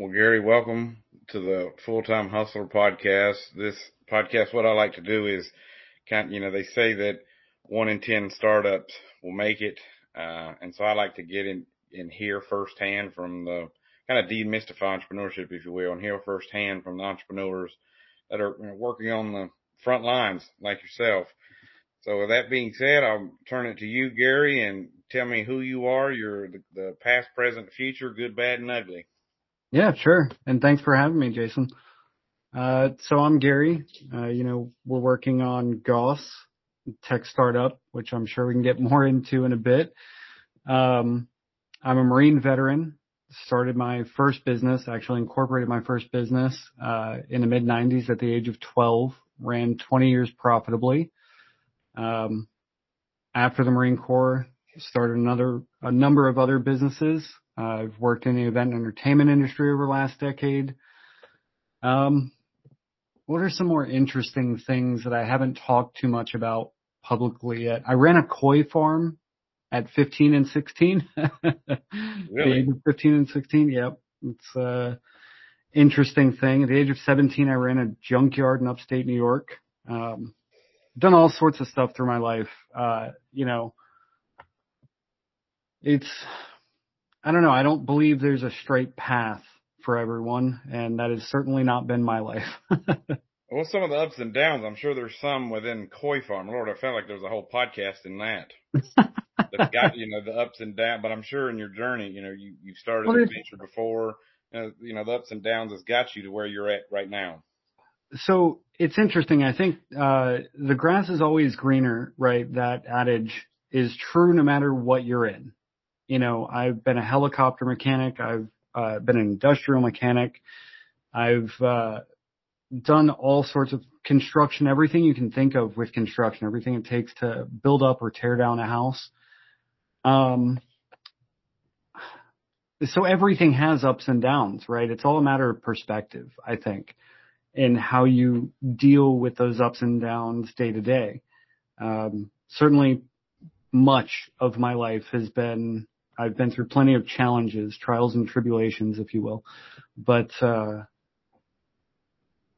Well, Gary, welcome to the Full Time Hustler podcast. This podcast, what I like to do is kind you know, they say that one in 10 startups will make it. Uh, and so I like to get in, in here firsthand from the kind of demystify entrepreneurship, if you will, and hear firsthand from the entrepreneurs that are working on the front lines like yourself. So with that being said, I'll turn it to you, Gary, and tell me who you are. You're the, the past, present, future, good, bad, and ugly. Yeah, sure. And thanks for having me, Jason. Uh, so I'm Gary. Uh, you know, we're working on Gauss tech startup, which I'm sure we can get more into in a bit. Um, I'm a Marine veteran. Started my first business, actually incorporated my first business, uh, in the mid 90s at the age of 12. Ran 20 years profitably. Um, after the Marine Corps, started another, a number of other businesses, I've worked in the event and entertainment industry over the last decade. Um, what are some more interesting things that I haven't talked too much about publicly yet? I ran a koi farm at 15 and 16. really? age of 15 and 16. Yep. It's a interesting thing. At the age of 17, I ran a junkyard in upstate New York. Um, done all sorts of stuff through my life. Uh, you know, it's I don't know. I don't believe there's a straight path for everyone, and that has certainly not been my life. well, some of the ups and downs, I'm sure there's some within Koi Farm. Lord, I felt like there was a whole podcast in that. that got you know the ups and downs, but I'm sure in your journey, you know, you you started well, an adventure before. You know, you know, the ups and downs has got you to where you're at right now. So it's interesting. I think uh, the grass is always greener, right? That adage is true no matter what you're in you know, I've been a helicopter mechanic. I've uh, been an industrial mechanic. I've uh, done all sorts of construction, everything you can think of with construction, everything it takes to build up or tear down a house. Um, so everything has ups and downs, right? It's all a matter of perspective, I think, and how you deal with those ups and downs day to day. Um, certainly much of my life has been I've been through plenty of challenges, trials and tribulations, if you will, but, uh,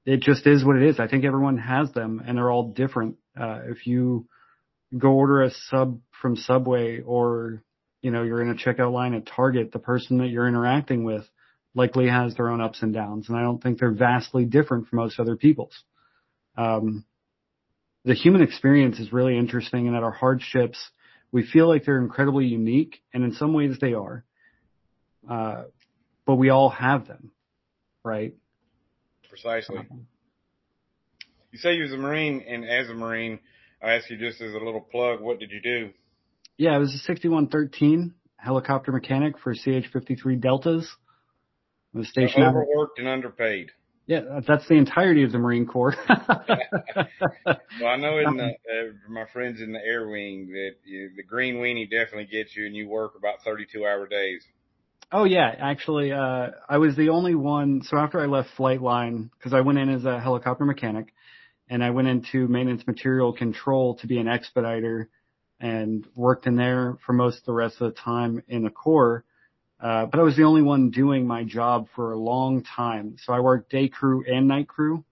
it just is what it is. I think everyone has them and they're all different. Uh, if you go order a sub from Subway or, you know, you're in a checkout line at Target, the person that you're interacting with likely has their own ups and downs. And I don't think they're vastly different from most other people's. Um, the human experience is really interesting and that our hardships we feel like they're incredibly unique, and in some ways they are. Uh, but we all have them, right? Precisely. Um, you say you was a Marine, and as a Marine, I ask you just as a little plug, what did you do? Yeah, I was a 6113 helicopter mechanic for CH-53 Deltas. I was stationed. overworked and underpaid. Yeah, that's the entirety of the Marine Corps. well, I know in the, uh, my friends in the Air Wing that you, the green weenie definitely gets you, and you work about 32 hour days. Oh yeah, actually, uh, I was the only one. So after I left Flightline, because I went in as a helicopter mechanic, and I went into maintenance material control to be an expediter, and worked in there for most of the rest of the time in the Corps. Uh, but I was the only one doing my job for a long time. So I worked day crew and night crew.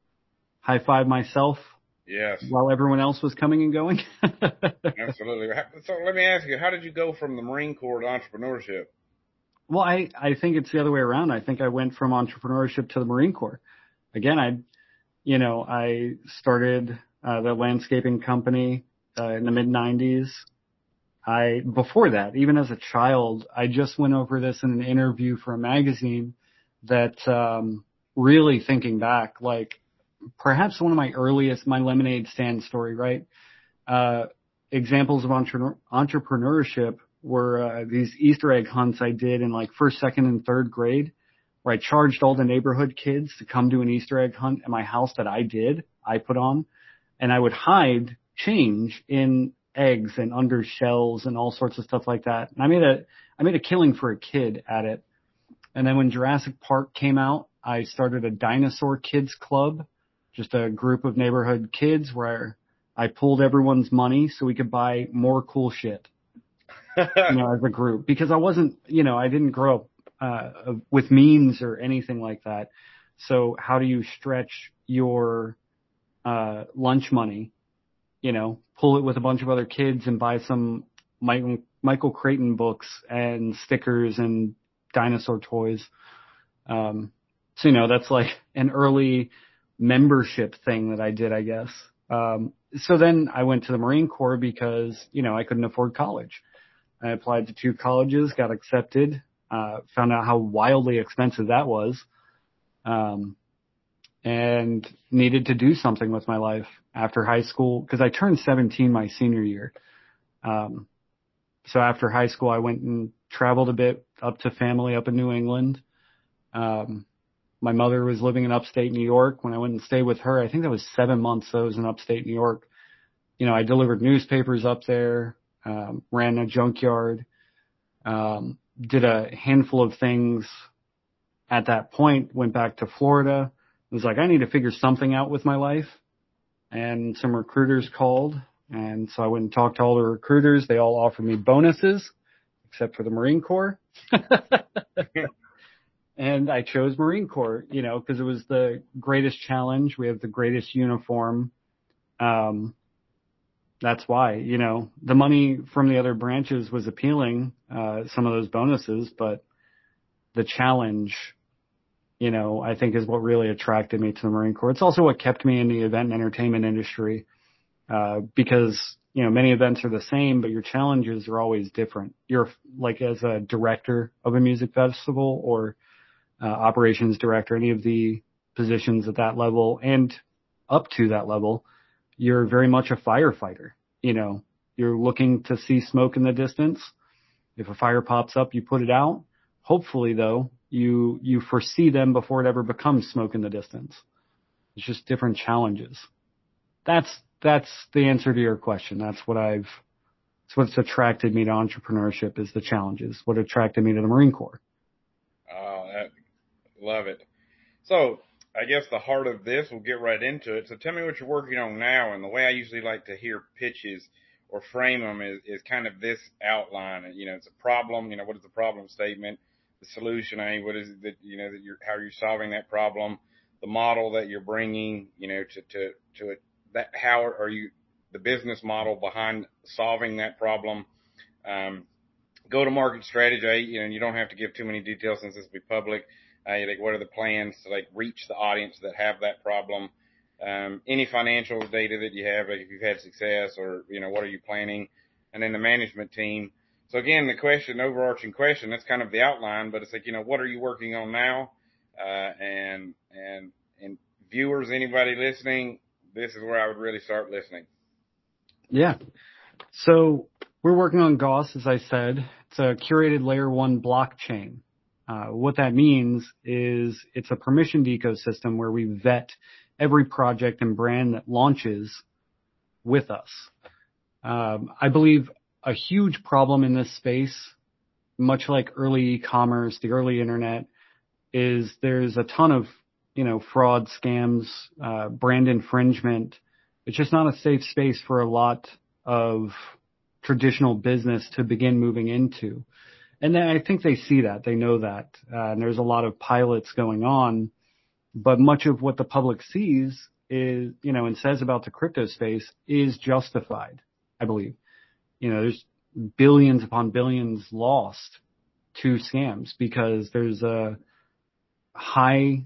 High five myself. Yes. While everyone else was coming and going. Absolutely. So let me ask you, how did you go from the Marine Corps to entrepreneurship? Well, I, I think it's the other way around. I think I went from entrepreneurship to the Marine Corps. Again, I, you know, I started uh, the landscaping company uh, in the mid 90s. I, before that, even as a child, I just went over this in an interview for a magazine that, um, really thinking back, like perhaps one of my earliest, my lemonade stand story, right? Uh, examples of entre- entrepreneurship were, uh, these Easter egg hunts I did in like first, second, and third grade where I charged all the neighborhood kids to come to an Easter egg hunt at my house that I did, I put on, and I would hide change in eggs and under shells and all sorts of stuff like that. And I made a, I made a killing for a kid at it. And then when Jurassic Park came out, I started a dinosaur kids club, just a group of neighborhood kids where I pulled everyone's money so we could buy more cool shit. you know, as a group because I wasn't, you know, I didn't grow up uh, with means or anything like that. So how do you stretch your uh, lunch money? You know, pull it with a bunch of other kids and buy some Michael, Michael Crichton books and stickers and dinosaur toys. Um, so you know, that's like an early membership thing that I did, I guess. Um, so then I went to the Marine Corps because, you know, I couldn't afford college. I applied to two colleges, got accepted, uh, found out how wildly expensive that was, um, and needed to do something with my life after high school because I turned 17 my senior year. Um, so after high school, I went and traveled a bit up to family up in New England. Um, my mother was living in upstate New York. When I went and stayed with her, I think that was seven months. So I was in upstate New York. You know, I delivered newspapers up there, um, ran a junkyard, um, did a handful of things at that point, went back to Florida. Was like, I need to figure something out with my life. And some recruiters called. And so I went and talked to all the recruiters. They all offered me bonuses, except for the Marine Corps. and I chose Marine Corps, you know, because it was the greatest challenge. We have the greatest uniform. Um, that's why, you know, the money from the other branches was appealing, uh, some of those bonuses, but the challenge, you know, I think is what really attracted me to the Marine Corps. It's also what kept me in the event and entertainment industry, uh, because, you know, many events are the same, but your challenges are always different. You're like as a director of a music festival or uh, operations director, any of the positions at that level and up to that level, you're very much a firefighter. You know, you're looking to see smoke in the distance. If a fire pops up, you put it out. Hopefully though, you, you foresee them before it ever becomes smoke in the distance. It's just different challenges. That's, that's the answer to your question. That's what I've, that's what's attracted me to entrepreneurship is the challenges. What attracted me to the Marine Corps. Oh, love it. So I guess the heart of this, we'll get right into it. So tell me what you're working on now. And the way I usually like to hear pitches or frame them is, is kind of this outline. You know, it's a problem. You know, what is the problem statement? The solution, I what is it that, you know, that you're, how are you solving that problem? The model that you're bringing, you know, to, to, to it, that, how are you, the business model behind solving that problem? Um, go to market strategy, you know, you don't have to give too many details since this will be public uh, like what are the plans to like reach the audience that have that problem? Um, any financial data that you have, like if you've had success or, you know, what are you planning? And then the management team. So again, the question, overarching question, that's kind of the outline, but it's like, you know, what are you working on now? Uh, and, and, and viewers, anybody listening, this is where I would really start listening. Yeah. So we're working on Gauss, as I said. It's a curated layer one blockchain. Uh, what that means is it's a permissioned ecosystem where we vet every project and brand that launches with us. Um, I believe a huge problem in this space, much like early e-commerce, the early internet, is there's a ton of, you know, fraud, scams, uh, brand infringement. It's just not a safe space for a lot of traditional business to begin moving into. And I think they see that, they know that, uh, and there's a lot of pilots going on, but much of what the public sees is, you know, and says about the crypto space is justified, I believe. You know, there's billions upon billions lost to scams because there's a high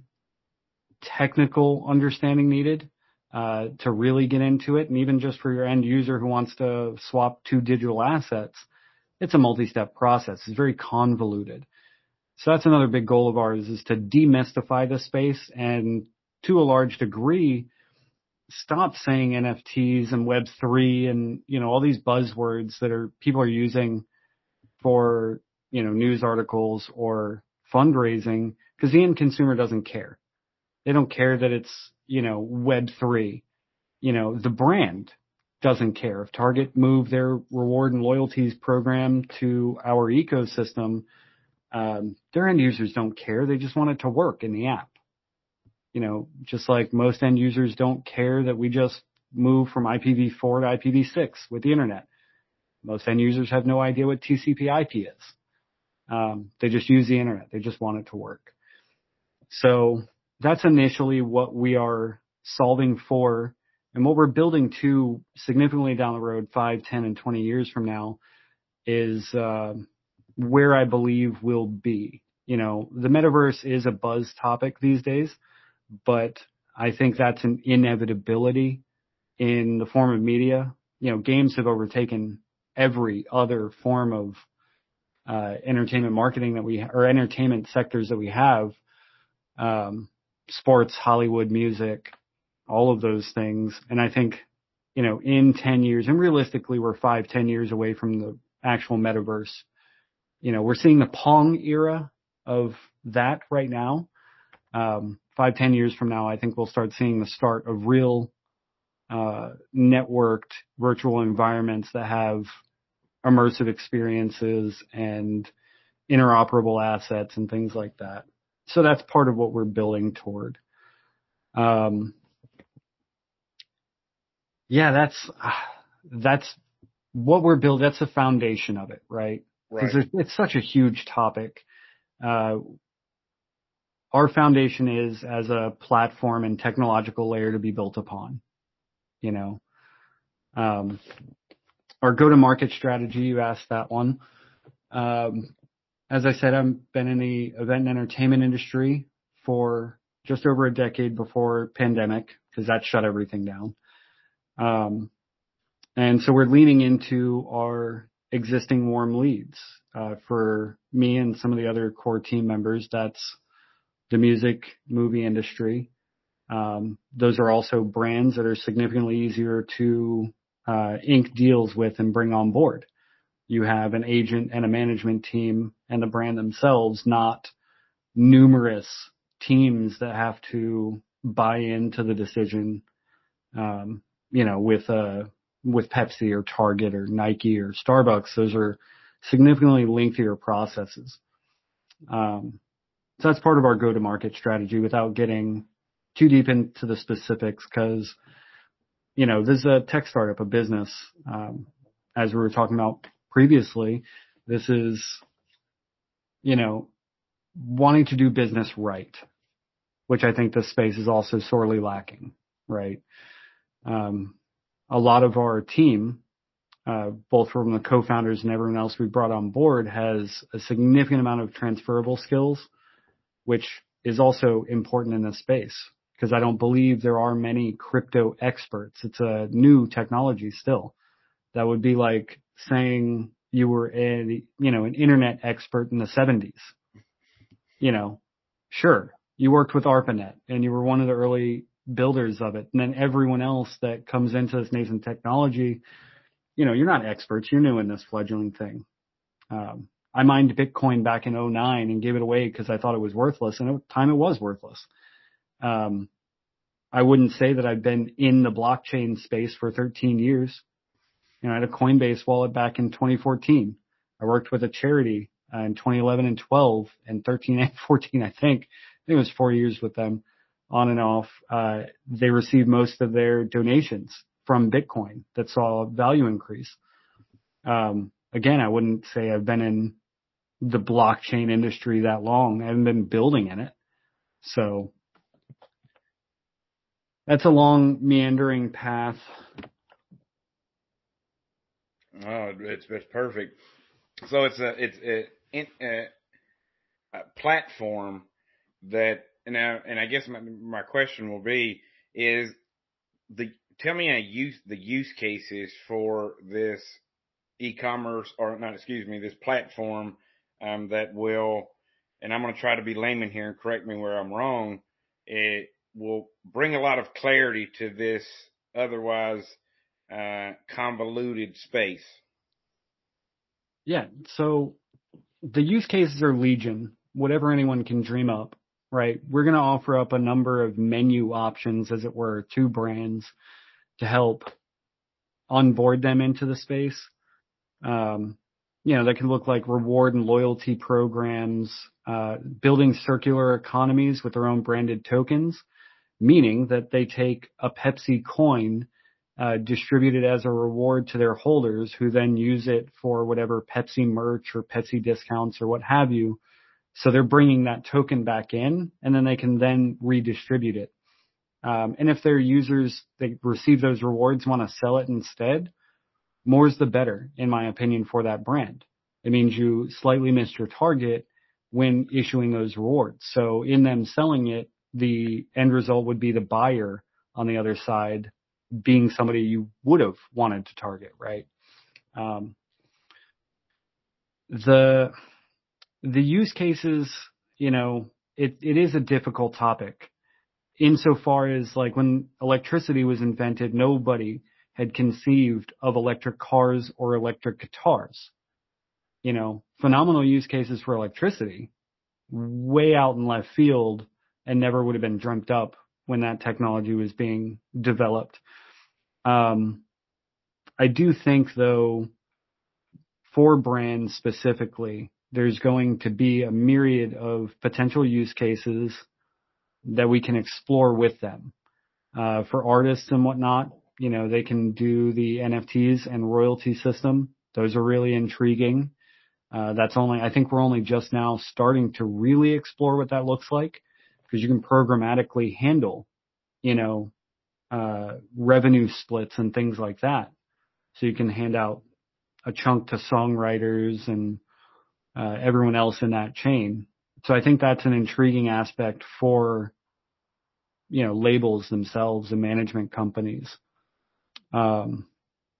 technical understanding needed uh, to really get into it, and even just for your end user who wants to swap two digital assets, it's a multi-step process. It's very convoluted. So that's another big goal of ours is to demystify the space and to a large degree, stop saying NFTs and Web3 and, you know, all these buzzwords that are, people are using for, you know, news articles or fundraising because the end consumer doesn't care. They don't care that it's, you know, Web3. You know, the brand doesn't care. If Target moved their reward and loyalties program to our ecosystem, um, their end users don't care. They just want it to work in the app. You know, just like most end users don't care that we just move from IPv4 to IPv6 with the internet. Most end users have no idea what TCP IP is. Um, they just use the internet. They just want it to work. So that's initially what we are solving for and what we're building to significantly down the road, five, ten, and 20 years from now is, uh, where I believe we'll be. You know, the metaverse is a buzz topic these days, but I think that's an inevitability in the form of media. You know, games have overtaken every other form of uh, entertainment marketing that we or entertainment sectors that we have. Um, sports, Hollywood, music, all of those things. And I think, you know, in 10 years, and realistically, we're five, 10 years away from the actual metaverse. You know, we're seeing the Pong era of that right now. Um, five, 10 years from now, I think we'll start seeing the start of real, uh, networked virtual environments that have immersive experiences and interoperable assets and things like that. So that's part of what we're building toward. Um, yeah, that's that's what we're building. That's the foundation of it, right? Because Right. it's such a huge topic. Uh, our foundation is as a platform and technological layer to be built upon. You know, um, our go-to-market strategy. You asked that one. Um, as I said, I've been in the event and entertainment industry for just over a decade before pandemic because that shut everything down. Um, and so we're leaning into our existing warm leads. Uh, for me and some of the other core team members, that's the music movie industry. Um, those are also brands that are significantly easier to uh, ink deals with and bring on board. You have an agent and a management team and the brand themselves, not numerous teams that have to buy into the decision. Um, you know, with uh, with Pepsi or Target or Nike or Starbucks, those are significantly lengthier processes. Um, so that's part of our go-to-market strategy without getting too deep into the specifics because, you know, this is a tech startup, a business. Um, as we were talking about previously, this is, you know, wanting to do business right, which I think this space is also sorely lacking, right? Um, a lot of our team, uh, both from the co-founders and everyone else we brought on board has a significant amount of transferable skills, which is also important in this space because I don't believe there are many crypto experts. It's a new technology still. That would be like saying you were a, you know, an internet expert in the seventies. You know, sure, you worked with ARPANET and you were one of the early builders of it. And then everyone else that comes into this nascent technology, you know, you're not experts. You're new in this fledgling thing. Um, I mined Bitcoin back in 09 and gave it away because I thought it was worthless and at the time it was worthless. Um, I wouldn't say that I've been in the blockchain space for 13 years. You know, I had a Coinbase wallet back in 2014. I worked with a charity uh, in 2011 and 12 and 13 and 14, I think. I think it was four years with them on and off. Uh, they received most of their donations from Bitcoin that saw a value increase. Um, again, I wouldn't say I've been in the blockchain industry that long. I haven't been building in it. So that's a long meandering path. Oh, it's it's perfect. So it's a it's a, a, a platform that now, and I guess my my question will be is the tell me a use the use cases for this e-commerce or not excuse me this platform um, that will and I'm going to try to be layman here and correct me where I'm wrong. It will bring a lot of clarity to this otherwise uh, convoluted space. Yeah. So the use cases are legion, whatever anyone can dream up, right? We're going to offer up a number of menu options, as it were, to brands to help onboard them into the space. Um, you know, that can look like reward and loyalty programs, uh, building circular economies with their own branded tokens, meaning that they take a Pepsi coin uh, distributed as a reward to their holders who then use it for whatever Pepsi merch or Pepsi discounts or what have you. So they're bringing that token back in and then they can then redistribute it. Um, and if their users, they receive those rewards, want to sell it instead, more's the better, in my opinion, for that brand. It means you slightly missed your target when issuing those rewards. So in them selling it, the end result would be the buyer on the other side being somebody you would have wanted to target, right? Um, the the use cases, you know, it, it is a difficult topic insofar as like when electricity was invented, nobody had conceived of electric cars or electric guitars. You know, phenomenal use cases for electricity, way out in left field and never would have been dreamt up when that technology was being developed. Um, I do think though, for brands specifically, there's going to be a myriad of potential use cases that we can explore with them. Uh, for artists and whatnot, you know, they can do the NFTs and royalty system. Those are really intriguing. Uh, that's only, I think we're only just now starting to really explore what that looks like because you can programmatically handle, you know, uh, revenue splits and things like that. So you can hand out a chunk to songwriters and uh, everyone else in that chain. So I think that's an intriguing aspect for, you know, labels themselves and management companies. Um,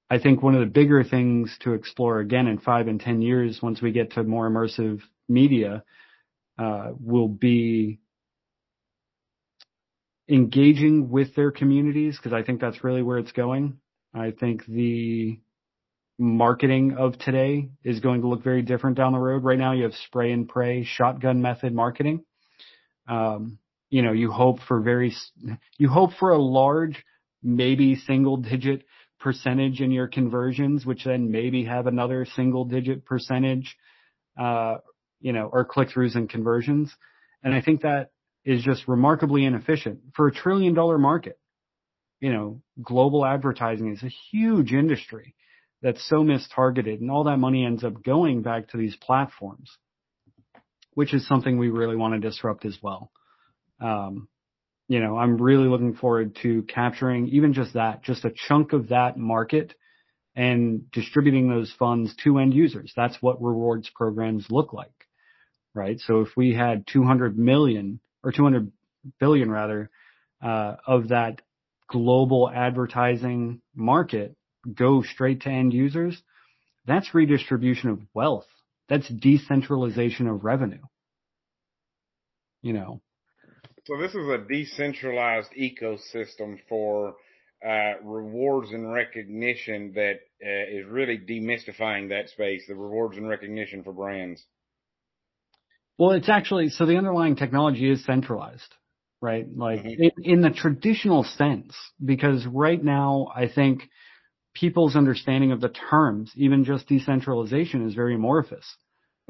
I think one of the bigger things to explore again in five and 10 years, once we get to more immersive media, uh, will be engaging with their communities because I think that's really where it's going. I think the marketing of today is going to look very different down the road. Right now you have spray and pray shotgun method marketing. Um, you know, you hope for very, you hope for a large, maybe single digit percentage in your conversions, which then maybe have another single digit percentage, uh, you know, or click throughs and conversions. And I think that is just remarkably inefficient for a trillion dollar market. You know, global advertising is a huge industry that's so mistargeted and all that money ends up going back to these platforms, which is something we really want to disrupt as well. Um, you know, I'm really looking forward to capturing even just that, just a chunk of that market and distributing those funds to end users. That's what rewards programs look like, right? So if we had 200 million or 200 billion rather, uh, of that global advertising market go straight to end users, that's redistribution of wealth. That's decentralization of revenue. You know. So this is a decentralized ecosystem for uh, rewards and recognition that uh, is really demystifying that space, the rewards and recognition for brands. Well, it's actually, so the underlying technology is centralized, right? Like mm-hmm. in, in the traditional sense, because right now I think people's understanding of the terms, even just decentralization is very amorphous.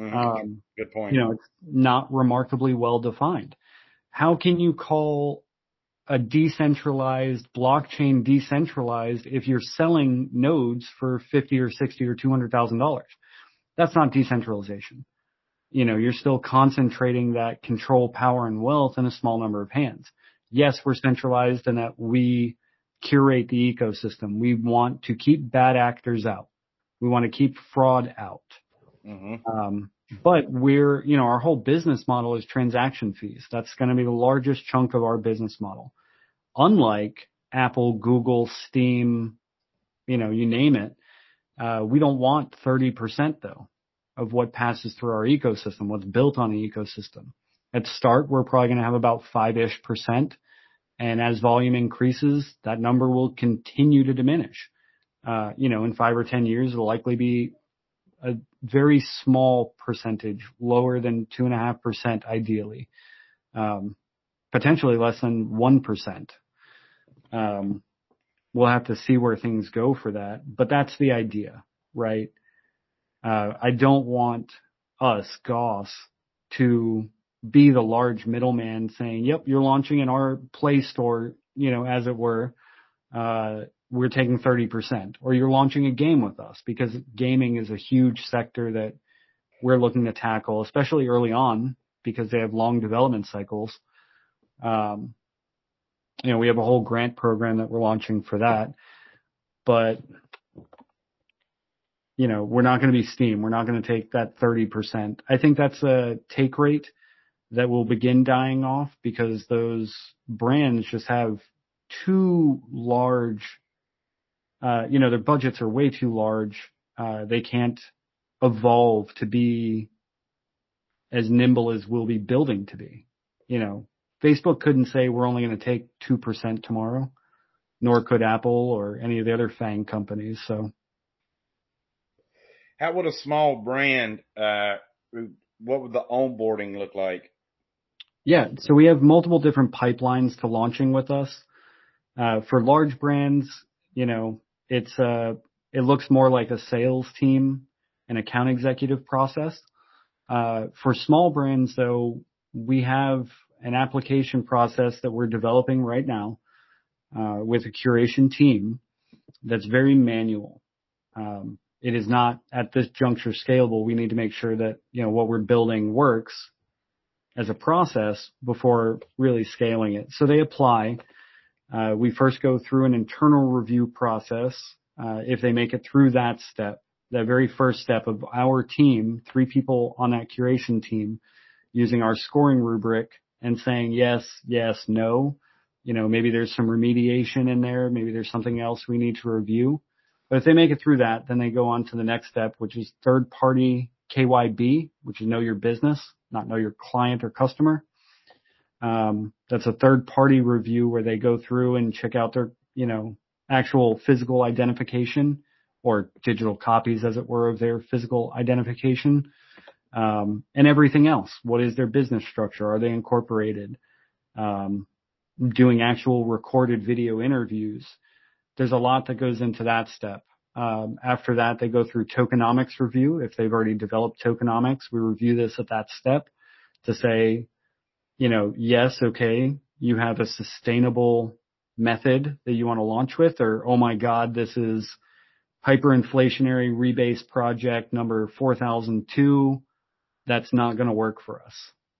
Mm-hmm. Um, Good point. You know, it's not remarkably well defined. How can you call a decentralized blockchain decentralized if you're selling nodes for 50 or 60 or $200,000? That's not decentralization you know, you're still concentrating that control, power, and wealth in a small number of hands. Yes, we're centralized in that we curate the ecosystem. We want to keep bad actors out. We want to keep fraud out. Mm-hmm. Um, but we're, you know, our whole business model is transaction fees. That's going to be the largest chunk of our business model. Unlike Apple, Google, Steam, you know, you name it, uh, we don't want 30% though of what passes through our ecosystem, what's built on the ecosystem. At start, we're probably going to have about five-ish percent. And as volume increases, that number will continue to diminish. Uh, you know, in five or 10 years, it'll likely be a very small percentage, lower than two and a half percent ideally. Um, potentially less than 1%. Um, we'll have to see where things go for that, but that's the idea, right? Uh, I don't want us, Gauss, to be the large middleman saying, yep, you're launching in our play store, you know, as it were. Uh, we're taking 30%. Or you're launching a game with us because gaming is a huge sector that we're looking to tackle, especially early on because they have long development cycles. Um, you know, we have a whole grant program that we're launching for that. But you know, we're not going to be Steam. We're not going to take that 30%. I think that's a take rate that will begin dying off because those brands just have too large, uh, you know, their budgets are way too large. Uh, they can't evolve to be as nimble as we'll be building to be. You know, Facebook couldn't say we're only going to take 2% tomorrow, nor could Apple or any of the other FANG companies. So. How would a small brand, uh, what would the onboarding look like? Yeah. So we have multiple different pipelines to launching with us. Uh, for large brands, you know, it's, uh, it looks more like a sales team and account executive process. Uh, for small brands though, we have an application process that we're developing right now, uh, with a curation team that's very manual. Um, it is not at this juncture scalable. We need to make sure that, you know, what we're building works as a process before really scaling it. So they apply. Uh, we first go through an internal review process. Uh, if they make it through that step, that very first step of our team, three people on that curation team, using our scoring rubric and saying yes, yes, no. You know, maybe there's some remediation in there. Maybe there's something else we need to review. But if they make it through that, then they go on to the next step, which is third party KYB, which is know your business, not know your client or customer. Um, that's a third party review where they go through and check out their, you know, actual physical identification or digital copies, as it were, of their physical identification. Um, and everything else. What is their business structure? Are they incorporated? Um, doing actual recorded video interviews. There's a lot that goes into that step. Um, after that, they go through tokenomics review. If they've already developed tokenomics, we review this at that step to say, you know, yes, okay, you have a sustainable method that you want to launch with, or oh my God, this is hyperinflationary rebase project number 4002. That's not going to work for us.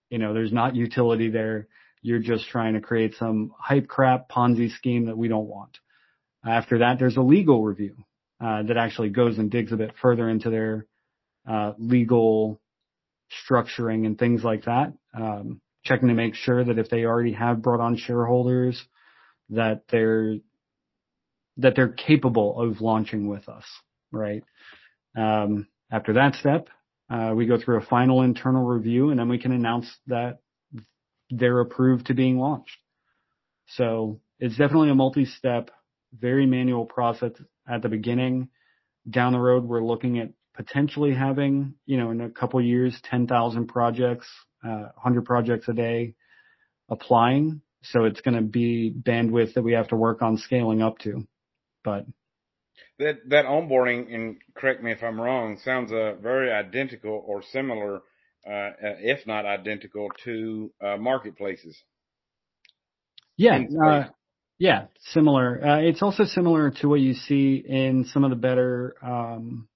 You know, there's not utility there. You're just trying to create some hype crap Ponzi scheme that we don't want. After that, there's a legal review uh, that actually goes and digs a bit further into their uh, legal structuring and things like that. Um, checking to make sure that if they already have brought on shareholders, that they're that they're capable of launching with us, right? Um, after that step, uh, we go through a final internal review, and then we can announce that they're approved to being launched. So it's definitely a multi-step, very manual process at the beginning. Down the road, we're looking at potentially having, you know, in a couple years, 10,000 projects, uh, 100 projects a day applying. So it's going to be bandwidth that we have to work on scaling up to. But that that onboarding, and correct me if I'm wrong, sounds uh, very identical or similar, uh, if not identical, to uh, marketplaces. Yeah, uh, yeah, similar. Uh, it's also similar to what you see in some of the better um,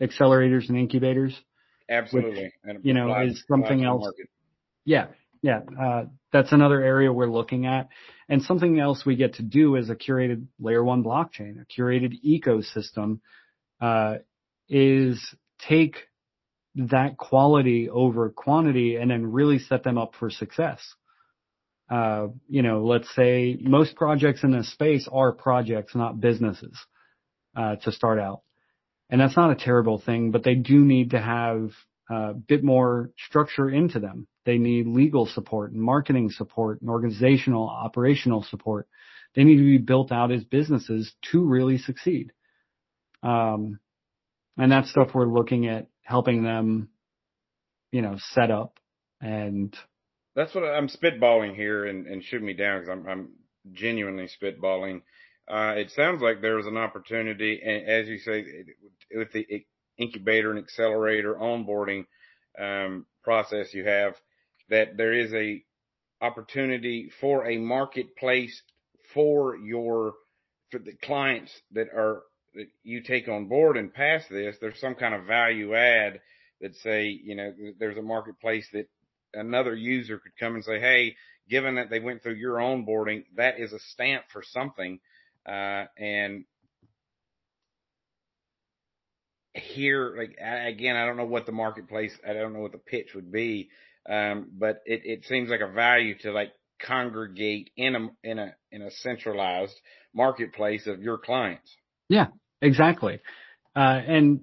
accelerators and incubators. Absolutely, which, you know, is something else. Yeah, yeah, uh, that's another area we're looking at. And something else we get to do is a curated layer one blockchain, a curated ecosystem, uh, is take that quality over quantity and then really set them up for success. Uh, you know, let's say most projects in this space are projects, not businesses, uh, to start out. And that's not a terrible thing, but they do need to have a bit more structure into them. They need legal support and marketing support and organizational, operational support. They need to be built out as businesses to really succeed. Um, and that's stuff we're looking at helping them, you know, set up and. That's what I'm spitballing here and, and shoot me down because I'm, I'm genuinely spitballing. Uh, it sounds like there was an opportunity, and as you say, with the incubator and accelerator onboarding um, process you have, that there is a opportunity for a marketplace for your for the clients that are that you take on board and pass this, there's some kind of value add that say, you know, there's a marketplace that another user could come and say, Hey, given that they went through your onboarding, that is a stamp for something. Uh, and here, like, again, I don't know what the marketplace, I don't know what the pitch would be. Um, but it, it seems like a value to like congregate in a, in a, in a centralized marketplace of your clients. Yeah, exactly. Uh, and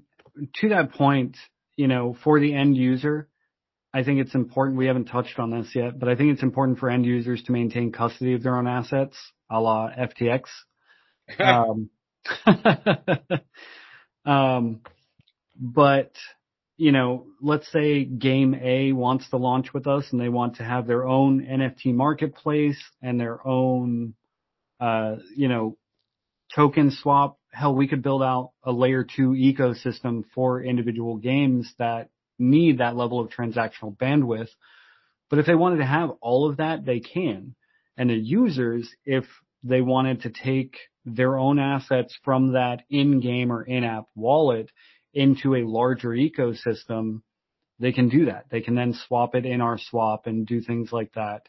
to that point, you know, for the end user, I think it's important. We haven't touched on this yet, but I think it's important for end users to maintain custody of their own assets, a la FTX. Um, um, but you know, let's say game A wants to launch with us and they want to have their own NFT marketplace and their own, uh, you know, token swap. Hell, we could build out a layer two ecosystem for individual games that need that level of transactional bandwidth. But if they wanted to have all of that, they can. And the users, if they wanted to take their own assets from that in-game or in-app wallet into a larger ecosystem, they can do that. They can then swap it in our swap and do things like that.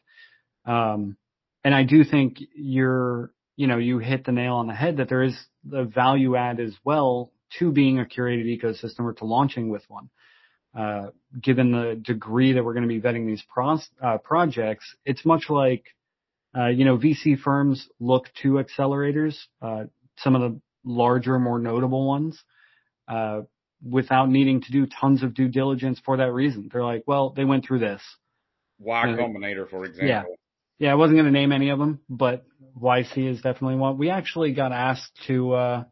Um, and I do think you're, you know, you hit the nail on the head that there is the value add as well to being a curated ecosystem or to launching with one. Uh, given the degree that we're going to be vetting these pros, uh, projects, it's much like, you know, VC firms look to accelerators, uh, some of the larger, more notable ones. Uh, without needing to do tons of due diligence for that reason. They're like, well, they went through this. Y Combinator, for example. Yeah. Yeah, I wasn't going to name any of them, but YC is definitely one. We actually got asked to uh,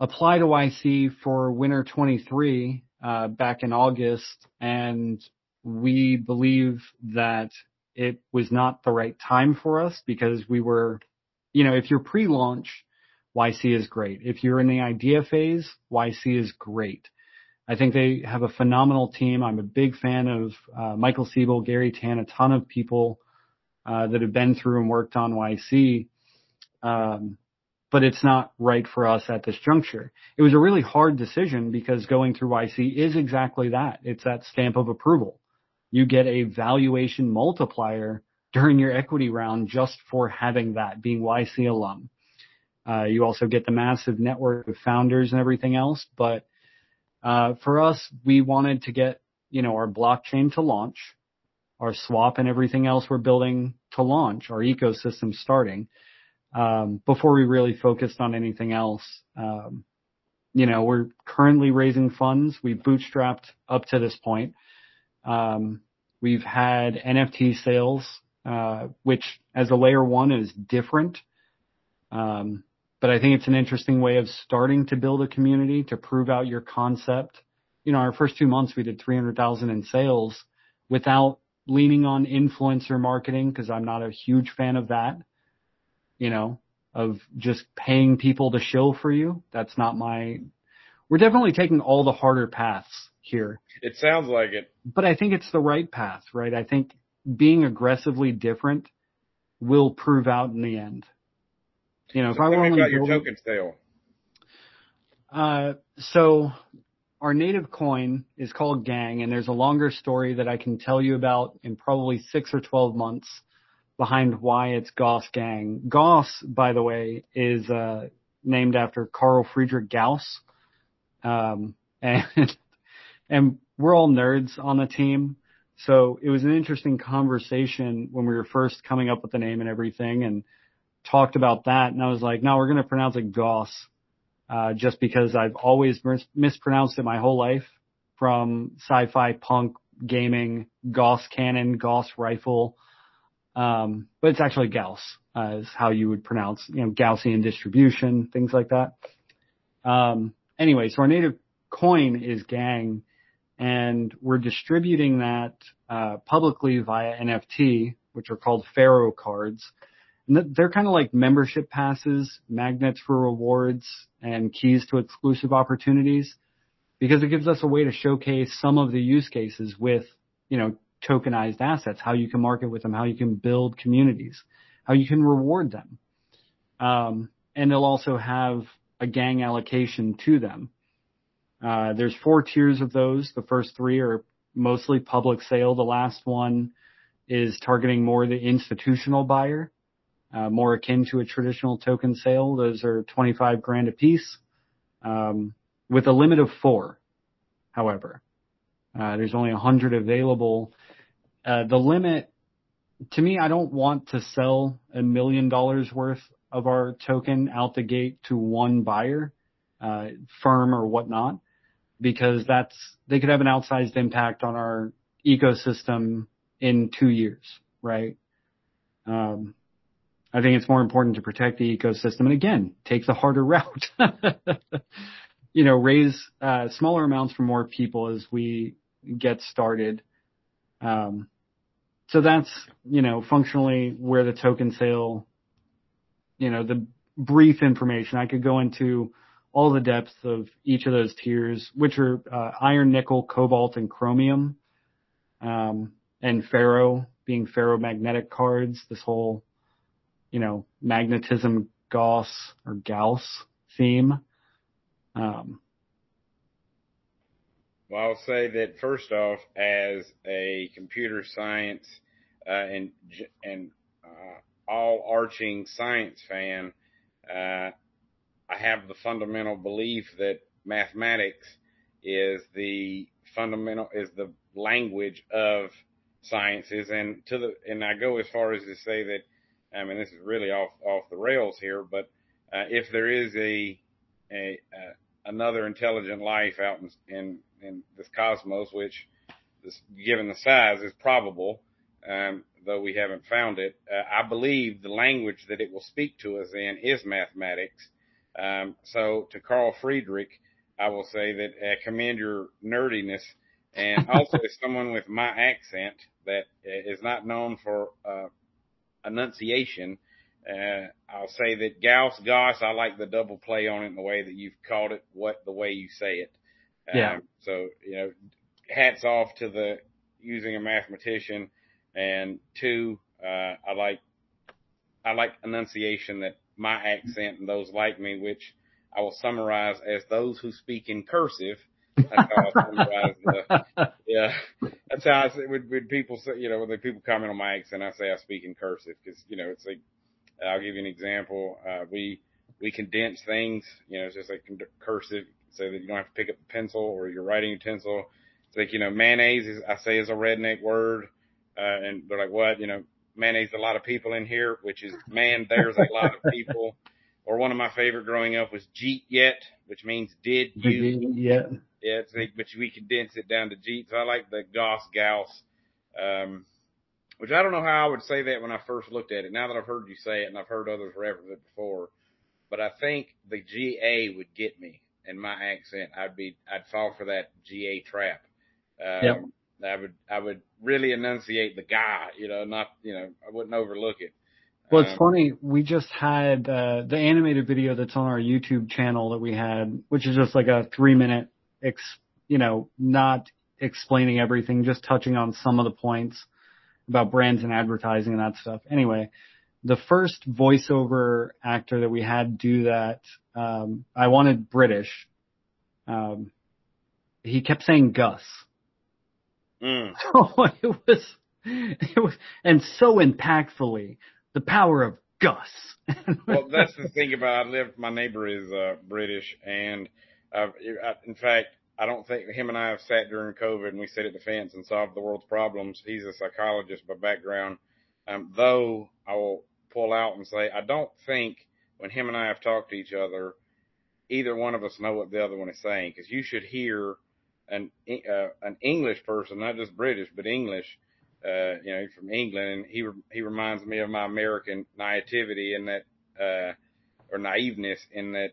apply to YC for Winter 23 uh, back in August, and we believe that it was not the right time for us because we were, you know, if you're pre-launch, YC is great. If you're in the idea phase, YC is great. I think they have a phenomenal team. I'm a big fan of uh, Michael Siebel, Garry Tan, a ton of people uh, that have been through and worked on YC. Um, but it's not right for us at this juncture. It was a really hard decision because going through YC is exactly that. It's that stamp of approval. You get a valuation multiplier during your equity round just for having that, being YC alum. Uh, you also get the massive network of founders and everything else. But uh, for us, we wanted to get you know our blockchain to launch, our swap and everything else we're building to launch, our ecosystem starting um, before we really focused on anything else. Um, you know, we're currently raising funds. We've bootstrapped up to this point. Um, we've had NFT sales, uh, which as a layer one is different. Um, but I think it's an interesting way of starting to build a community to prove out your concept. You know, our first two months we did 300,000 in sales without leaning on influencer marketing because I'm not a huge fan of that. You know, of just paying people to show for you. That's not my, we're definitely taking all the harder paths here. It sounds like it. But I think it's the right path, right? I think being aggressively different will prove out in the end. You know, so if I were only about your token sale. Uh, so our native coin is called Gang, and there's a longer story that I can tell you about in probably six or 12 months behind why it's Gauss Gang. Gauss, by the way, is uh, named after Carl Friedrich Gauss. Um, and, and we're all nerds on the team. So it was an interesting conversation when we were first coming up with the name and everything. And talked about that, and I was like, no, we're going to pronounce it Goss, uh, just because I've always mis- mispronounced it my whole life from sci-fi, punk, gaming, Gauss cannon, Gauss rifle. Um, but it's actually Gauss, uh, is how you would pronounce, you know, Gaussian distribution, things like that. Um, anyway, so our native coin is Gang, and we're distributing that, uh, publicly via NFT, which are called Pharaoh cards And they're kind of like membership passes, magnets for rewards, and keys to exclusive opportunities because it gives us a way to showcase some of the use cases with, you know, tokenized assets, how you can market with them, how you can build communities, how you can reward them. Um, and they'll also have a gang allocation to them. Uh, there's four tiers of those. The first three are mostly public sale. The last one is targeting more the institutional buyer, uh, more akin to a traditional token sale. Those are 25 grand a piece, um, with a limit of four. However, uh, there's only 100 available. Uh, the limit, to me, I don't want to sell a million dollars worth of our token out the gate to one buyer, uh, firm or whatnot, because that's they could have an outsized impact on our ecosystem in two years, right? Um, I think it's more important to protect the ecosystem and again, take the harder route. you know, raise uh, smaller amounts for more people as we get started. Um, so that's, you know, functionally where the token sale, you know, the brief information. I could go into all the depths of each of those tiers, which are uh, iron, nickel, cobalt, and chromium, um, and ferro being ferromagnetic cards. This whole, you know, magnetism Gauss or Gauss theme. Um, well, I'll say that first off, as a computer science uh, and and uh, all arching science fan, uh, I have the fundamental belief that mathematics is the fundamental is the language of sciences, and to the and I go as far as to say that I mean this is really off off the rails here, but uh, if there is a a, uh, another intelligent life out in, in in this cosmos, which, this, given the size, is probable, um, though we haven't found it. Uh, I believe the language that it will speak to us in is mathematics. Um, so to Carl Friedrich, I will say that uh, commend your nerdiness, and also as someone with my accent that uh, not known for uh, enunciation. Uh, I'll say that Gauss, Goss, I like the double play on it in the way that you've called it, what the way you say it. Yeah. Um, so, you know, hats off to the using a mathematician. And two, uh, I like, I like enunciation that my accent and those like me, which I will summarize as those who speak in cursive. That's how I summarize the, yeah. That's how I say, when, when people say, you know, when people comment on my accent, I say I speak in cursive because, you know, it's like, I'll give you an example. Uh, we, we condense things, you know, it's just like cursive so that you don't have to pick up the pencil or your writing utensil. It's like, you know, mayonnaise is, I say is a redneck word. Uh, and they're like, what? You know, mayonnaise, a lot of people in here, which is, man, there's a lot of people. Or one of my favorite growing up was Jeet Yet, which means did you? Yeah. Yeah, it's like, but we condense it down to Jeet. So I like the Goss Gauss, um, which I don't know how I would say that when I first looked at it. Now that I've heard you say it and I've heard others reference it before, but I think the GA would get me in my accent, I'd be, I'd fall for that GA trap. Um, yep. I would, I would really enunciate the guy, you know, not, you know, I wouldn't overlook it. Well, it's um, funny. We just had uh, the animated video that's on our YouTube channel that we had, which is just like a three minute, ex, you know, not explaining everything, just touching on some of the points about brands and advertising and that stuff. Anyway, the first voiceover actor that we had do that, um, I wanted British. Um, he kept saying Gus. Mm. So it was, it was, and so impactfully, the power of Gus. well, that's the thing about I live. My neighbor is uh, British, and uh, in fact, I don't think him and I have sat during COVID and we sit at the fence and solved the world's problems. He's a psychologist by background. Um, though I will pull out and say, I don't think when him and I have talked to each other, either one of us know what the other one is saying because you should hear an uh, an English person, not just British, but English, uh, you know, from England, and he he reminds me of my American naivety in that uh, or naiveness in that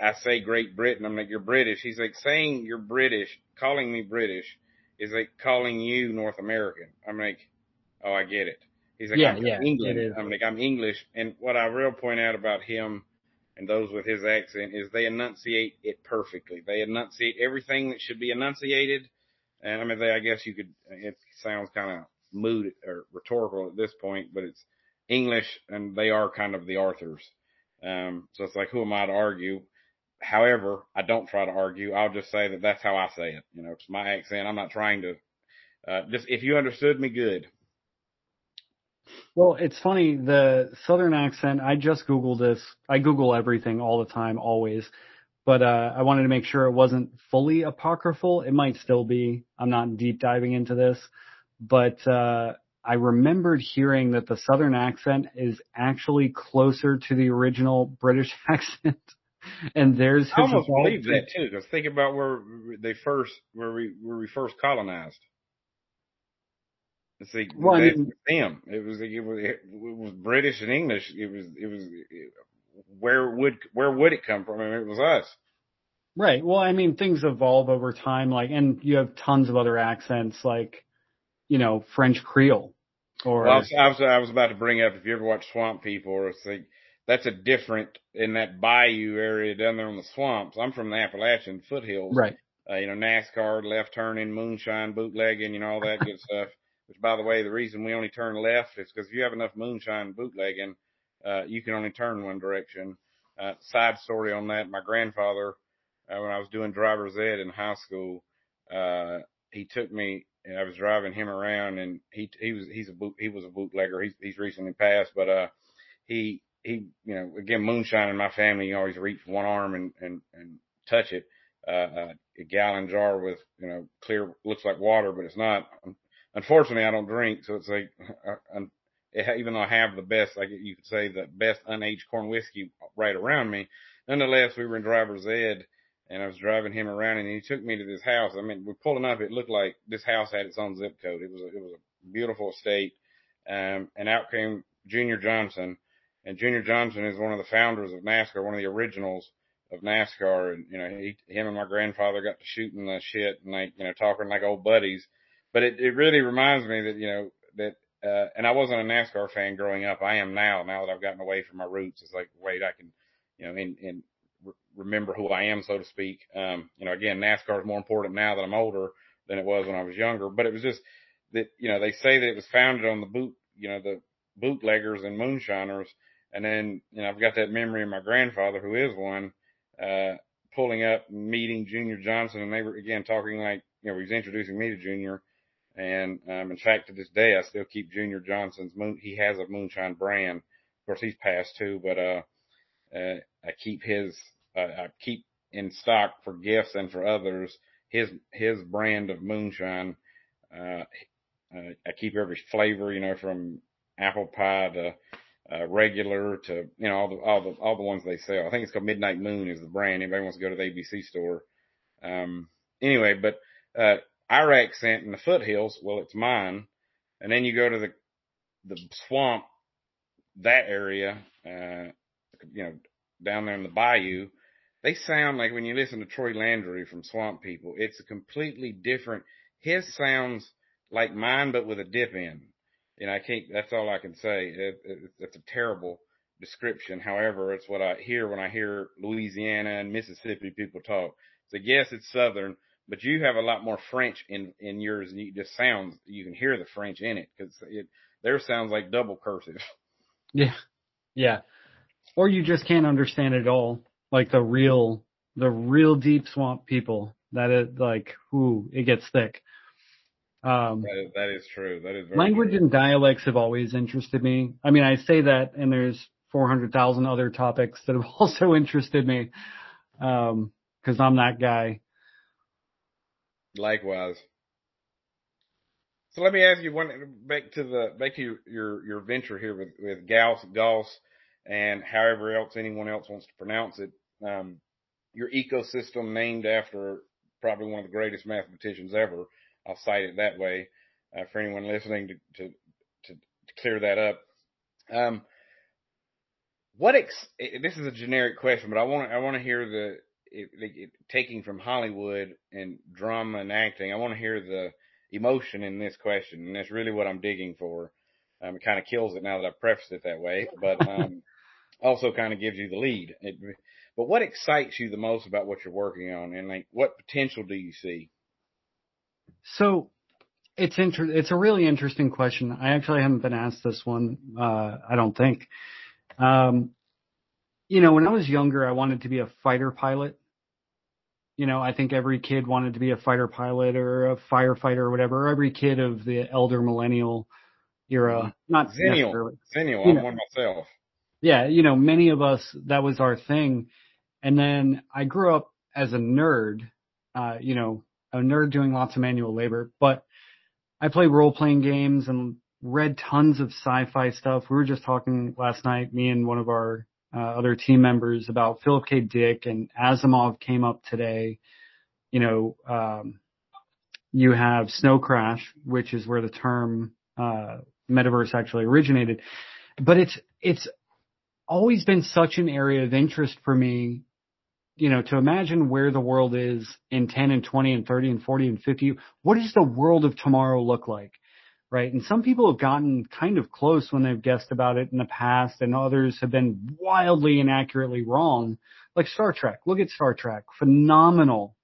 I say Great Britain. I'm like you're British. He's like saying you're British, calling me British is like calling you North American. I'm like, oh, I get it. He's like, yeah, I'm yeah, England. I'm like, I'm English. And what I real point out about him and those with his accent is they enunciate it perfectly. They enunciate everything that should be enunciated. And I mean, they, I guess you could, it sounds kind of mood or rhetorical at this point, but it's English and they are kind of the Arthurs. Um, so it's like, who am I to argue? However, I don't try to argue. I'll just say that that's how I say it. You know, it's my accent. I'm not trying to, uh, just if you understood me, good. Well, it's funny, the southern accent, I just Googled this. I Google everything all the time, always. But, uh, I wanted to make sure it wasn't fully apocryphal. It might still be. I'm not deep diving into this, but, uh, I remembered hearing that the southern accent is actually closer to the original British accent. and there's I almost believe that too, because think about where they first, where we, where we first colonized. See, well, I mean, them. It was it was it was British and English. It was it was it, where would where would it come from? I mean, it was us. Right. Well, I mean, things evolve over time. Like, and you have tons of other accents, like you know, French Creole. Or well, I was, I was I was about to bring up if you ever watch Swamp People or see that's a different in that bayou area down there on the swamps. I'm from the Appalachian foothills. Right. Uh, you know, NASCAR, left turning, moonshine, bootlegging, you know, all that good stuff. Which, by the way, the reason we only turn left is because if you have enough moonshine bootlegging, uh, you can only turn one direction. Uh, side story on that: my grandfather, uh, when I was doing driver's ed in high school, uh, he took me and I was driving him around, and he he was he's a boot he was a bootlegger. He's he's recently passed, but uh, he he you know again moonshine in my family. You always reach one arm and and and touch it. Uh, a gallon jar with you know clear looks like water, but it's not unfortunately, I don't drink, so it's like, uh, even though I have the best, like you could say, the best unaged corn whiskey right around me. Nonetheless, we were in driver's ed, and I was driving him around, and he took me to this house. I mean, we're pulling up. It looked like this house had its own zip code. It was a, it was a beautiful estate, um, and out came Junior Johnson, and Junior Johnson is one of the founders of NASCAR, one of the originals of NASCAR, and you know, he, him and my grandfather got to shooting the shit and like, you know, talking like old buddies but it, it really reminds me that, you know, that, uh, and I wasn't a NASCAR fan growing up. I am now, now that I've gotten away from my roots. It's like, wait, I can, you know, and, and re- remember who I am, so to speak. Um, you know, again, NASCAR is more important now that I'm older than it was when I was younger, but it was just that, you know, they say that it was founded on the boot, you know, the bootleggers and moonshiners. And then, you know, I've got that memory of my grandfather who is one, uh, pulling up, meeting Junior Johnson, and they were again talking like, you know, he was introducing me to Junior, and um, in fact, to this day, I still keep Junior Johnson's moon. He has a moonshine brand. Of course, he's passed too, but uh, uh, I keep his. Uh, I keep in stock for gifts and for others his his brand of moonshine. Uh, uh, I keep every flavor, you know, from apple pie to uh, regular to you know all the all the all the ones they sell. I think it's called Midnight Moon is the brand. Anybody wants to go to the ABC store. Um, anyway, but uh, our accent in the foothills, well, it's mine. And then you go to the, the swamp, that area, uh, you know, down there in the bayou, they sound like when you listen to Troy Landry from Swamp People, it's a completely different, his sounds like mine, but with a dip in. You know, I can't, that's all I can say. It, it, it's a terrible description. However, it's what I hear when I hear Louisiana and Mississippi people talk. So yes, it's Southern, but you have a lot more French in in yours, and you just sounds you can hear the French in it because it there sounds like double cursive. Yeah, yeah, or you just can't understand it all, like the real the real deep swamp people. That is like, ooh, it gets thick. Um, that is, that is true. That is very language true. and dialects have always interested me. I mean, I say that, and there's 400,000 other topics that have also interested me, um, because I'm that guy. Likewise. So let me ask you one back to the back to your your, your venture here with with Gauss Gauss and however else anyone else wants to pronounce it. Um, your ecosystem named after probably one of the greatest mathematicians ever. I'll cite it that way uh, for anyone listening to, to to to clear that up. Um, what ex- this is a generic question, but I want I want to hear the it, it, taking from Hollywood and drama and acting, I want to hear the emotion in this question, and that's really what I'm digging for. Um, it kind of kills it now that I've prefaced it that way, but um, also kind of gives you the lead. It, but what excites you the most about what you're working on, and like what potential do you see? So it's inter- it's a really interesting question. I actually haven't been asked this one. Uh, I don't think. Um, you know, when I was younger, I wanted to be a fighter pilot. You know, I think every kid wanted to be a fighter pilot or a firefighter or whatever. Every kid of the elder millennial era, not Zennial. Zennial. I'm know, one myself. Yeah, you know, many of us that was our thing. And then I grew up as a nerd, uh, you know, a nerd doing lots of manual labor, but I play role playing games and read tons of sci-fi stuff. We were just talking last night, me and one of our uh, other team members about Philip K. Dick and Asimov came up today. You know, um, you have Snow Crash, which is where the term uh, metaverse actually originated. But it's it's always been such an area of interest for me. You know, to imagine where the world is in 10 and 20 and 30 and 40 and 50. What does the world of tomorrow look like? Right? And some people have gotten kind of close when they've guessed about it in the past, and others have been wildly inaccurately wrong. Like Star Trek. Look at Star Trek. Phenomenal,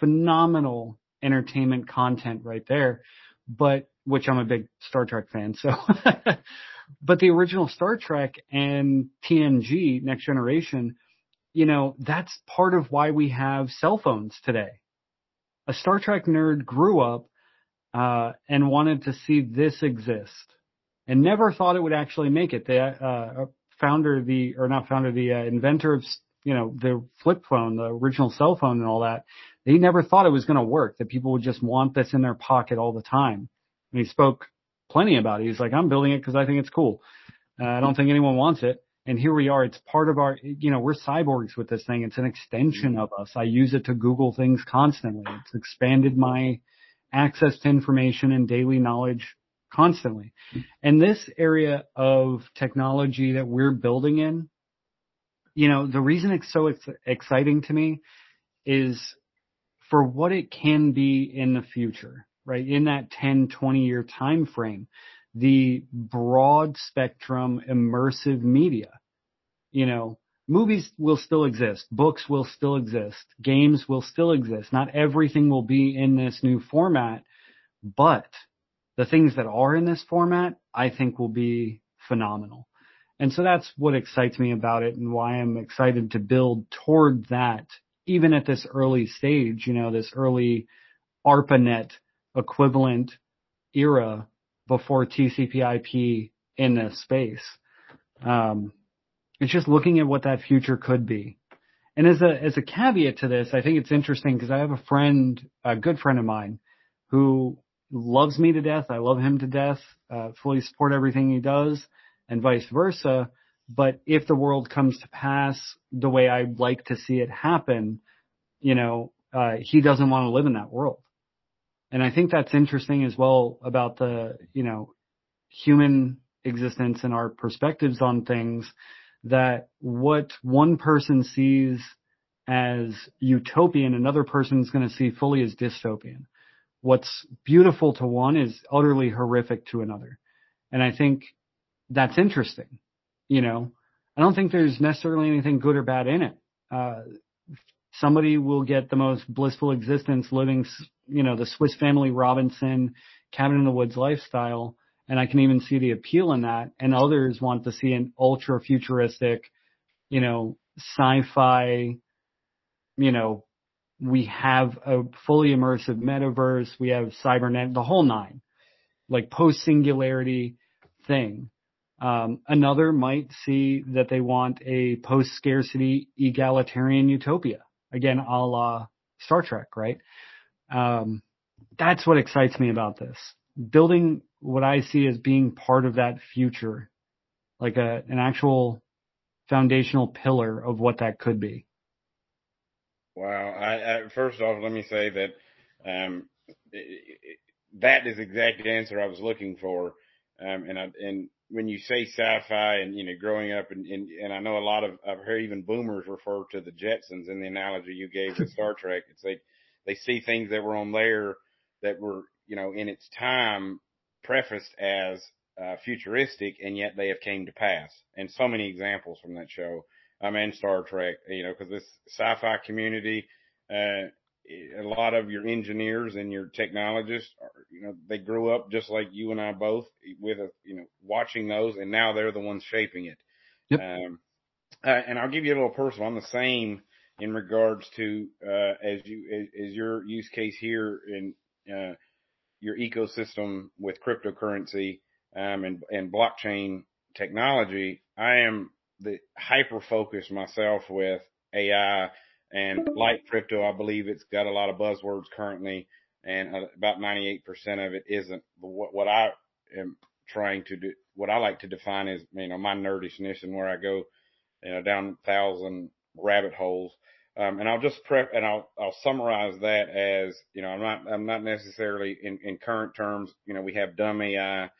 phenomenal entertainment content right there. But which I'm a big Star Trek fan, so. but the original Star Trek and TNG, Next Generation, you know, that's part of why we have cell phones today. A Star Trek nerd grew up uh, and wanted to see this exist and never thought it would actually make it. The uh, founder, the or not founder, the uh, inventor of you know the flip phone, the original cell phone, and all that. He never thought it was going to work. That people would just want this in their pocket all the time. And he spoke plenty about it. He's like, I'm building it because I think it's cool. Uh, I don't think anyone wants it. And here we are. It's part of our, you know, we're cyborgs with this thing. It's an extension of us. I use it to Google things constantly. It's expanded my access to information and daily knowledge constantly. And this area of technology that we're building in, you know, the reason it's so ex- exciting to me is for what it can be in the future, right? In that 10, 20 year time frame, the broad spectrum immersive media, you know, movies will still exist, books will still exist, games will still exist. Not everything will be in this new format, but the things that are in this format, I think will be phenomenal. And so that's what excites me about it and why I'm excited to build toward that, even at this early stage, you know, this early ARPANET equivalent era before TCP IP in this space. Um, it's just looking at what that future could be. And as a as a caveat to this, I think it's interesting because I have a friend, a good friend of mine, who loves me to death. I love him to death. Uh, fully support everything he does, and vice versa. But if the world comes to pass the way I'd like to see it happen, you know, uh, he doesn't want to live in that world. And I think that's interesting as well about the, you know, human existence and our perspectives on things that what one person sees as utopian, another person is going to see fully as dystopian. What's beautiful to one is utterly horrific to another. And I think that's interesting. You know, I don't think there's necessarily anything good or bad in it. Uh, somebody will get the most blissful existence living, you know, the Swiss Family Robinson cabin in the woods lifestyle and I can even see the appeal in that. And others want to see an ultra futuristic, you know, sci-fi, you know, we have a fully immersive metaverse, we have cybernet, the whole nine, like post singularity thing. Um, another might see that they want a post scarcity egalitarian utopia. Again, a la Star Trek, right? Um, that's what excites me about this. Building what I see as being part of that future, like a an actual foundational pillar of what that could be. Wow. I, I first off, let me say that um, that is the exact answer I was looking for. Um, and I, and when you say sci-fi and you know growing up and, and and I know a lot of I've heard even boomers refer to the Jetsons in the analogy you gave with Star Trek. It's like they see things that were on there that were you know in its time prefaced as uh, futuristic, and yet they have came to pass. And so many examples from that show. I mean, Star Trek, you know, because this sci-fi community, uh, a lot of your engineers and your technologists, are, you know, they grew up just like you and I both with a, you know, watching those, and now they're the ones shaping it. Yep. Um, uh, and I'll give you a little personal. I'm the same in regards to uh, as you as, as, your use case here in uh, your ecosystem with cryptocurrency um, and and blockchain technology. I am the hyper focused myself with AI and like crypto. I believe it's got a lot of buzzwords currently, and uh, about 98% of it isn't. But what what I am trying to do, what I like to define is you know my nerdishness and where I go, you know, down thousand rabbit holes. Um, and I'll just prep and I'll, I'll summarize that as, you know, I'm not, I'm not necessarily in, in current terms, you know, we have dumb AI,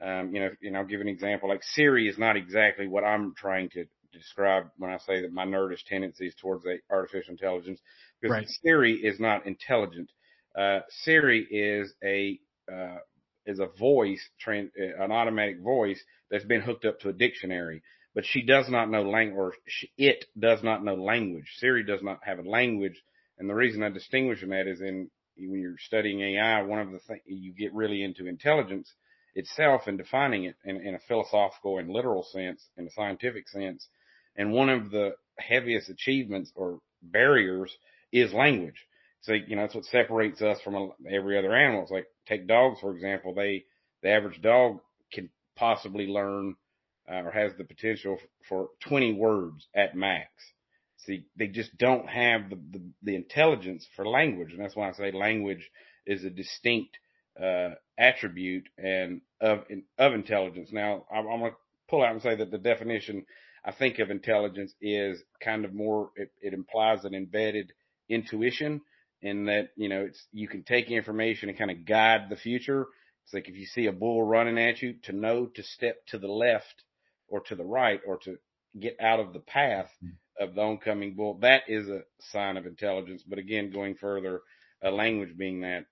um, you know, and I'll give an example, like Siri is not exactly what I'm trying to describe when I say that my nerdish tendencies towards the artificial intelligence, because right. Siri is not intelligent. Uh, Siri is a, uh, is a voice, an automatic voice that's been hooked up to a dictionary but she does not know language, or she, it does not know language. Siri does not have a language. And the reason I distinguish in that is in when you're studying AI, one of the things you get really into intelligence itself and defining it in, in a philosophical and literal sense, in a scientific sense. And one of the heaviest achievements or barriers is language. So, you know, that's what separates us from every other animal. It's like take dogs, for example. They, the average dog can possibly learn uh, or has the potential for 20 words at max. See, they just don't have the, the, the intelligence for language. And that's why I say language is a distinct, uh, attribute and of, of intelligence. Now, I'm, I'm going to pull out and say that the definition I think of intelligence is kind of more, it, it implies an embedded intuition in that, you know, it's, you can take information and kind of guide the future. It's like if you see a bull running at you to know to step to the left or to the right or to get out of the path hmm. of the oncoming bull. That is a sign of intelligence. But again, going further, a language being that.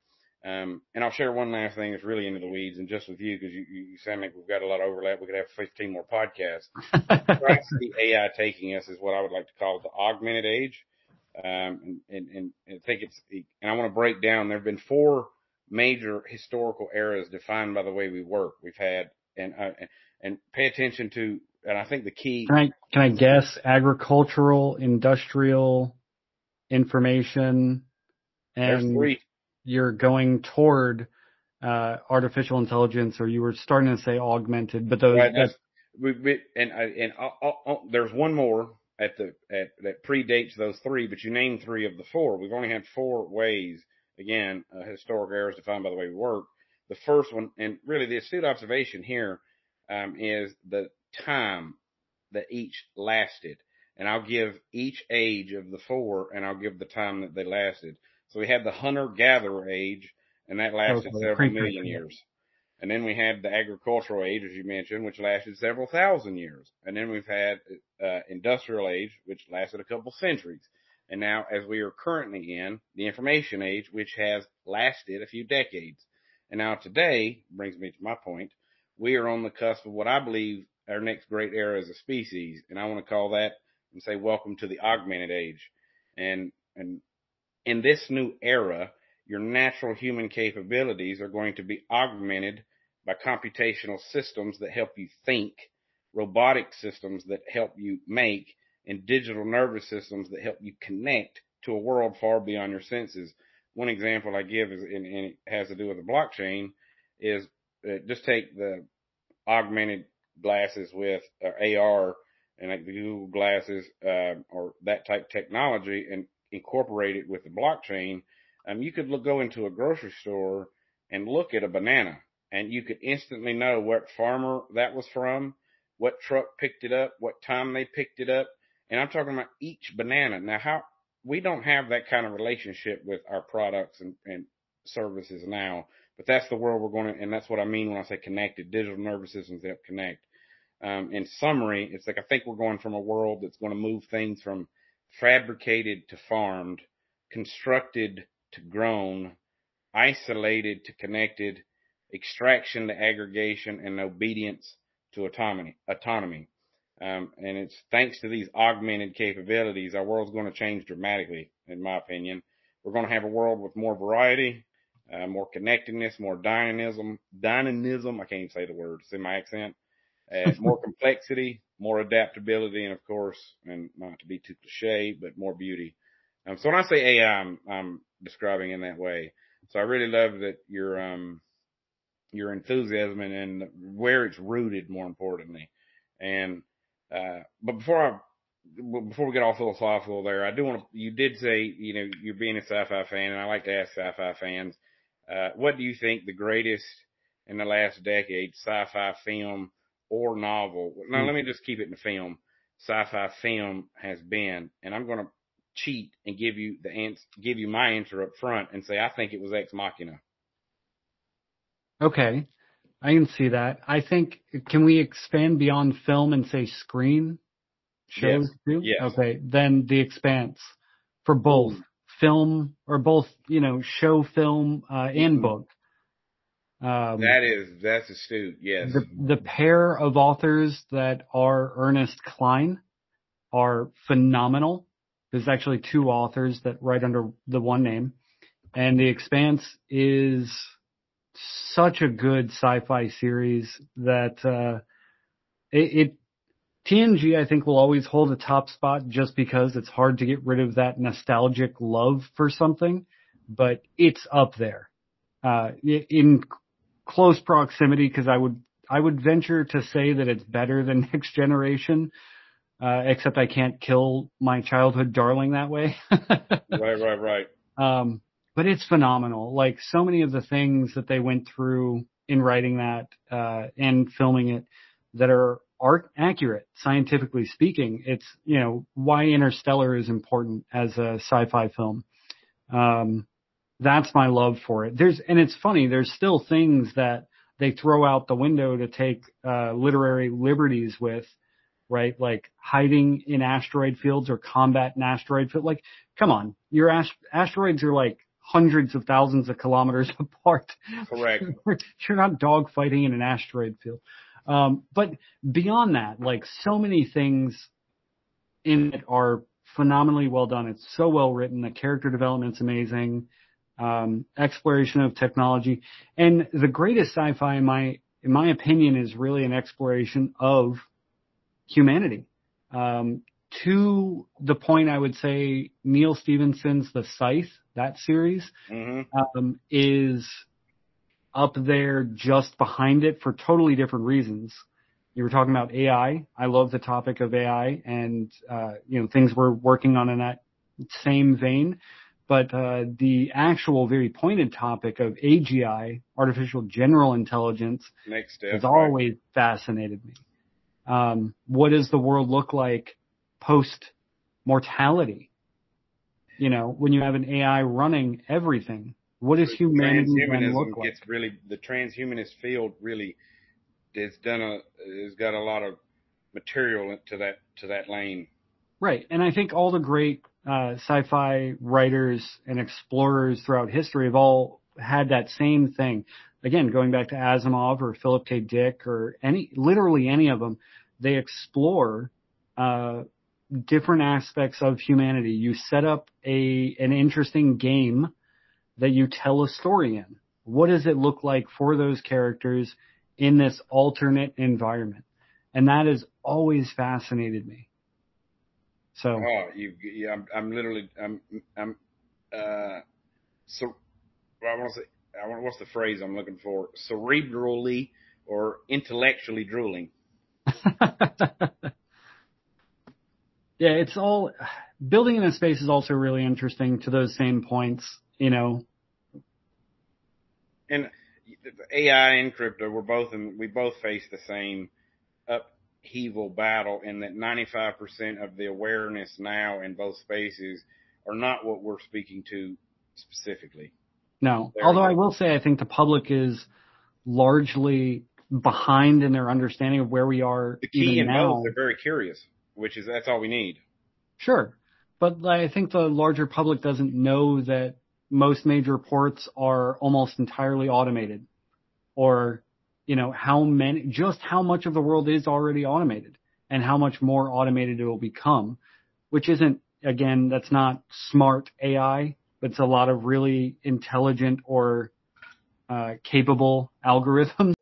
Um, and I'll share one last thing that's really into the weeds and just with you because you, you sound like we've got a lot of overlap. We could have 15 more podcasts. I see AI taking us is what I would like to call the augmented age. Um, and, and, and I think it's, and I want to break down, there have been four major historical eras defined by the way we work. We've had, and, uh, and pay attention to, and I think the key. Can I, can I guess agricultural, industrial, information, and you're going toward, uh, artificial intelligence or you were starting to say augmented, but those, right, that's, we, we, and, and I'll, I'll, I'll, there's one more at the, at, that predates those three, but you named three of the four. We've only had four ways, again, uh, historic errors defined by the way we work. The first one, and really the astute observation here um, is the time that each lasted. And I'll give each age of the four and I'll give the time that they lasted. So we had the hunter gatherer age and that lasted several million years. And then we had the agricultural age, as you mentioned, which lasted several thousand years. And then we've had uh, industrial age, which lasted a couple centuries. And now, as we are currently in the information age, which has lasted a few decades. And now today brings me to my point we are on the cusp of what I believe our next great era as a species. And I want to call that and say, welcome to the augmented age. And, and in this new era, your natural human capabilities are going to be augmented by computational systems that help you think, robotic systems that help you make, and digital nervous systems that help you connect to a world far beyond your senses. One example I give is, and, and it has to do with the blockchain, is uh, just take the augmented glasses with AR and like the Google glasses, uh, or that type technology and incorporate it with the blockchain. Um, you could look, go into a grocery store and look at a banana and you could instantly know what farmer that was from, what truck picked it up, what time they picked it up. And I'm talking about each banana. Now, how we don't have that kind of relationship with our products and, and services now. But that's the world we're going to, and that's what I mean when I say connected. Digital nervous systems that connect. Um, in summary, it's like I think we're going from a world that's going to move things from fabricated to farmed, constructed to grown, isolated to connected, extraction to aggregation, and obedience to autonomy. Autonomy. Um, and it's thanks to these augmented capabilities, our world's going to change dramatically, in my opinion. We're going to have a world with more variety, uh, more connectedness, more dynamism, dynamism. I can't even say the word. It's in my accent. uh, more complexity, more adaptability, and of course, and not to be too cliche, but more beauty. Um, so when I say AI, I'm, I'm describing in that way. So I really love that your um your enthusiasm and, and where it's rooted, more importantly. And uh, but before I before we get all philosophical there, I do want to. You did say you know you're being a sci-fi fan, and I like to ask sci-fi fans, uh, what do you think the greatest in the last decade sci-fi film or novel? Now, let me just keep it in the film. Sci-fi film has been, and I'm going to cheat and give you the answer, give you my answer up front and say I think it was Ex Machina. Okay. I can see that. I think can we expand beyond film and say screen shows yes. too? Yes. Okay. Then The Expanse for both. Film or both, you know, show film uh, and book. Um, that is that's astute. Yes. The, the pair of authors that are Ernest Cline are phenomenal. There's actually two authors that write under the one name, and The Expanse is such a good sci-fi series that uh, it, it TNG I think will always hold a top spot just because it's hard to get rid of that nostalgic love for something, but it's up there uh, in close proximity because I would I would venture to say that it's better than Next Generation. Uh, except I can't kill my childhood darling that way. right, right, right. Um, but it's phenomenal. Like so many of the things that they went through in writing that uh, and filming it that are accurate, scientifically speaking. It's you know why Interstellar is important as a sci-fi film. Um, that's my love for it. There's and it's funny. There's still things that they throw out the window to take uh, literary liberties with right? Like hiding in asteroid fields or combat in asteroid field. Like, come on, your ast- asteroids are like hundreds of thousands of kilometers apart. Correct. You're not dogfighting in an asteroid field. Um, but beyond that, like so many things in it are phenomenally well done. It's so well written. The character development's amazing. Um, exploration of technology and the greatest sci-fi in my, in my opinion is really an exploration of humanity. Um, to the point I would say Neal Stephenson's The Scythe, that series, mm-hmm. um, is up there just behind it for totally different reasons. You were talking about AI. I love the topic of AI and, uh, you know, things we're working on in that same vein. But, uh, the actual very pointed topic of AGI, artificial general intelligence, Next has always fascinated me. Um, what does the world look like post mortality? You know, when you have an AI running everything, what does humanity look like? Gets really the transhumanist field really has done a has got a lot of material to that to that lane. Right, and I think all the great uh, sci-fi writers and explorers throughout history have all had that same thing. Again, going back to Asimov or Philip K. Dick or any, literally any of them, they explore uh, different aspects of humanity. You set up a an interesting game that you tell a story in. What does it look like for those characters in this alternate environment? And that has always fascinated me. So. Oh, you, yeah, I'm, I'm literally, I'm, I'm, uh, so, I want to say, I want, what's the phrase I'm looking for? Cerebrally or intellectually drooling. yeah, it's all building in a space is also really interesting to those same points, you know. And AI and crypto, we're both in, we both face the same upheaval battle in that 95% of the awareness now in both spaces are not what we're speaking to specifically. No, there although I will say I think the public is largely behind in their understanding of where we are. The key in now. both, they're very curious, which is that's all we need. Sure, but I think the larger public doesn't know that most major ports are almost entirely automated, or you know how many, just how much of the world is already automated, and how much more automated it will become, which isn't again that's not smart AI, but it's a lot of really intelligent or uh, capable algorithms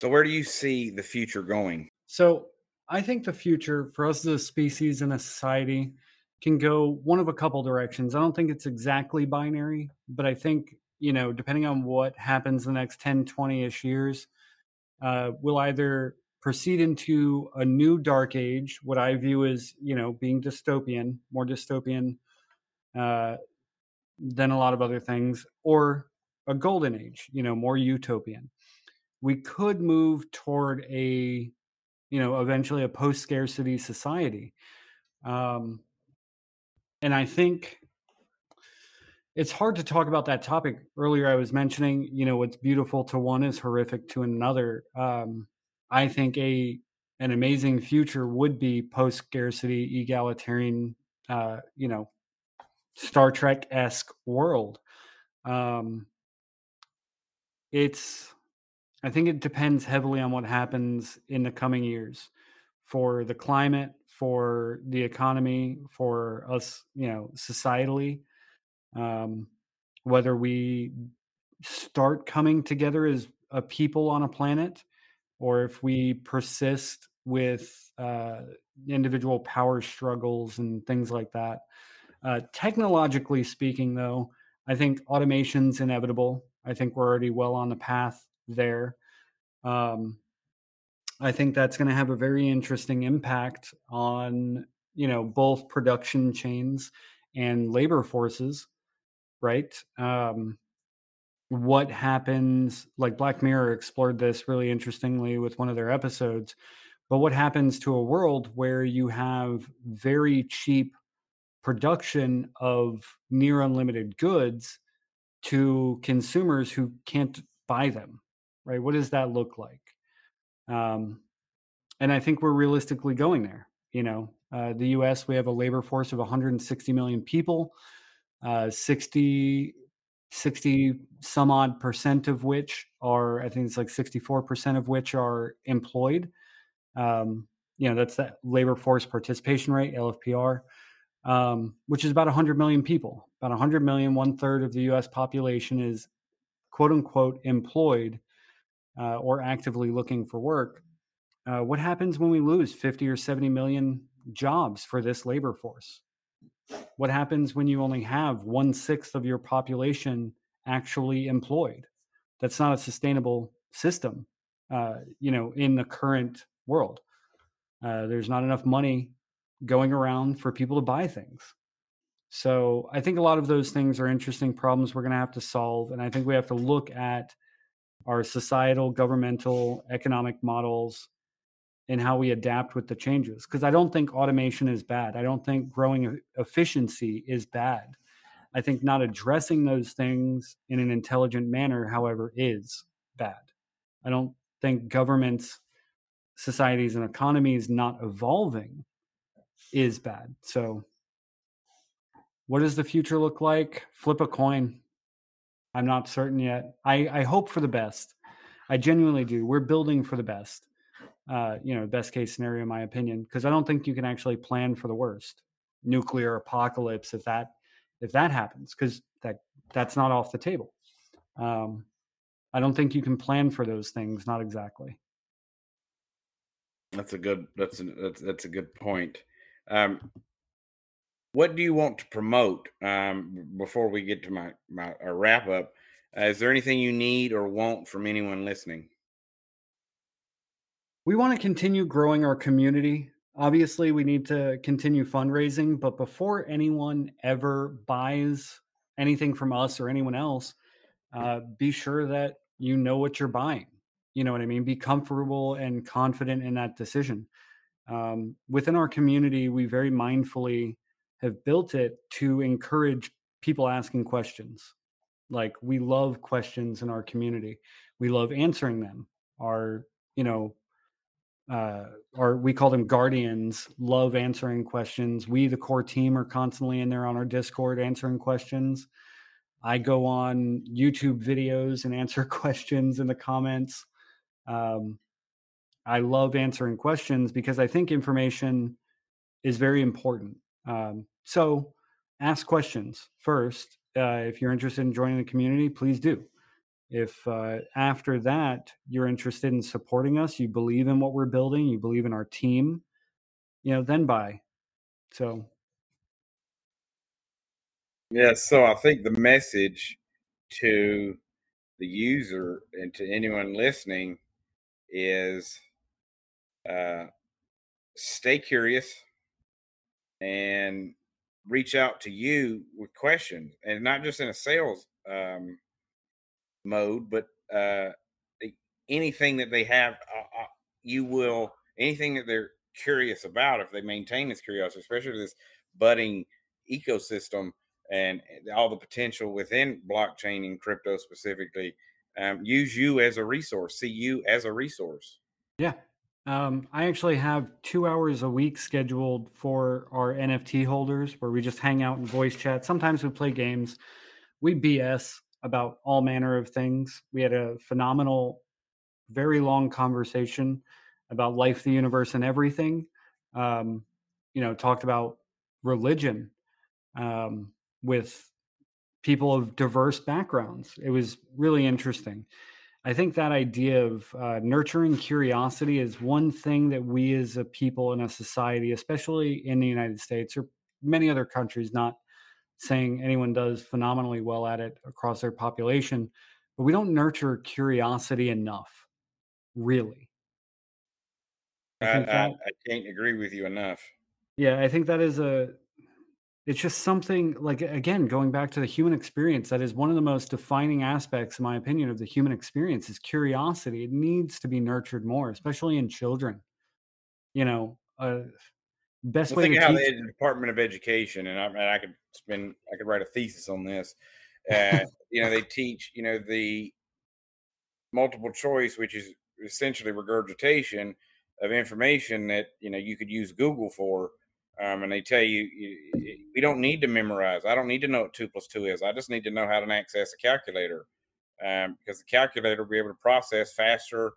so where do you see the future going? So I think the future for us as a species and a society can go one of a couple directions. I don't think it's exactly binary, but I think, you know, depending on what happens the next 10, 20 ish years, uh, we'll either proceed into a new dark age, what I view as, you know, being dystopian, more dystopian uh, than a lot of other things, or a golden age, you know, more utopian. We could move toward a, you know, eventually a post scarcity society. Um, and I think it's hard to talk about that topic. Earlier, I was mentioning, you know, what's beautiful to one is horrific to another. Um, I think a an amazing future would be post scarcity, egalitarian, uh, you know, Star Trek esque world. Um, it's, I think it depends heavily on what happens in the coming years for the climate, for the economy, for us, you know, societally. Um, whether we start coming together as a people on a planet or if we persist with uh, individual power struggles and things like that. Uh, technologically speaking, though, I think automation's inevitable. I think we're already well on the path there. Um, I think that's going to have a very interesting impact on you know both production chains and labor forces, right? Um, what happens like black mirror explored this really interestingly with one of their episodes but what happens to a world where you have very cheap production of near unlimited goods to consumers who can't buy them right what does that look like um, and i think we're realistically going there you know? Uh, the us we have a labor force of 160 million people uh, 60 60 some odd percent of which are i think it's like 64% of which are employed. Um, you know that's that labor force participation rate lfpr um, which is about 100 million people. About 100 million one third of the us population is quote unquote employed uh, or actively looking for work uh, what happens when we lose 50 or 70 million jobs for this labor force what happens when you only have one sixth of your population actually employed? That's not a sustainable system, uh, you know, in the current world. Uh, there's not enough money going around for people to buy things. So I think a lot of those things are interesting problems we're going to have to solve. And I think we have to look at our societal, governmental, economic models and how we adapt with the changes. Because I don't think automation is bad. I don't think growing efficiency is bad. I think not addressing those things in an intelligent manner, however, is bad. I don't think governments, societies, and economies not evolving is bad. So, what does the future look like? Flip a coin. I'm not certain yet. I, I hope for the best. I genuinely do. We're building for the best uh, you know, best case scenario, in my opinion, because I don't think you can actually plan for the worst, nuclear apocalypse, if that if that happens, because that that's not off the table. Um, I don't think you can plan for those things. Not exactly. That's a good. That's a, that's that's a good point. Um, what do you want to promote um, before we get to my my wrap up? Uh, is there anything you need or want from anyone listening? we want to continue growing our community. Obviously, we need to continue fundraising, but before anyone ever buys anything from us or anyone else, uh, be sure that you know what you're buying. You know what I mean? Be comfortable and confident in that decision. Um, within our community, we very mindfully have built it to encourage people asking questions. Like we love questions in our community. We love answering them. Our, you know, uh, or we call them guardians, love answering questions. We, the core team, are constantly in there on our Discord answering questions. I go on YouTube videos and answer questions in the comments. Um, I love answering questions because I think information is very important. Um, so ask questions first. Uh, if you're interested in joining the community, please do. If uh, after that you're interested in supporting us, you believe in what we're building, you believe in our team, you know, then buy. So, yeah. So I think the message to the user and to anyone listening is uh, stay curious and reach out to you with questions and not just in a sales um, mode, but uh, anything that they have, uh, uh, you will anything that they're curious about if they maintain this curiosity, especially this budding ecosystem and all the potential within blockchain and crypto specifically. Um, use you as a resource. See you as a resource. Yeah, um, I actually have two hours a week scheduled for our NFT holders where we just hang out and voice chat. Sometimes we play games. We BS about all manner of things. We had a phenomenal, very long conversation about life, the universe, and everything. Um, you know, talked about religion um, with people of diverse backgrounds. It was really interesting. I think that idea of uh, nurturing curiosity is one thing that we as a people in a society, especially in the United States or many other countries, not saying anyone does phenomenally well at it across their population, but we don't nurture curiosity enough, really. I, I, I can't agree with you enough. Yeah, I think that is a it's just something like again going back to the human experience that is one of the most defining aspects in my opinion of the human experience is curiosity. It needs to be nurtured more especially in children. You know uh, best well, way think to how teach- the department of education and I, and I, could spend i could write a thesis on this uh, you know they teach you know the multiple choice which is essentially regurgitation of information that you know you could use google for um, and they tell you, you we don't need to memorize. I don't need to know what two plus two is. I just need to know how to access a calculator um, because the calculator will be able to process faster.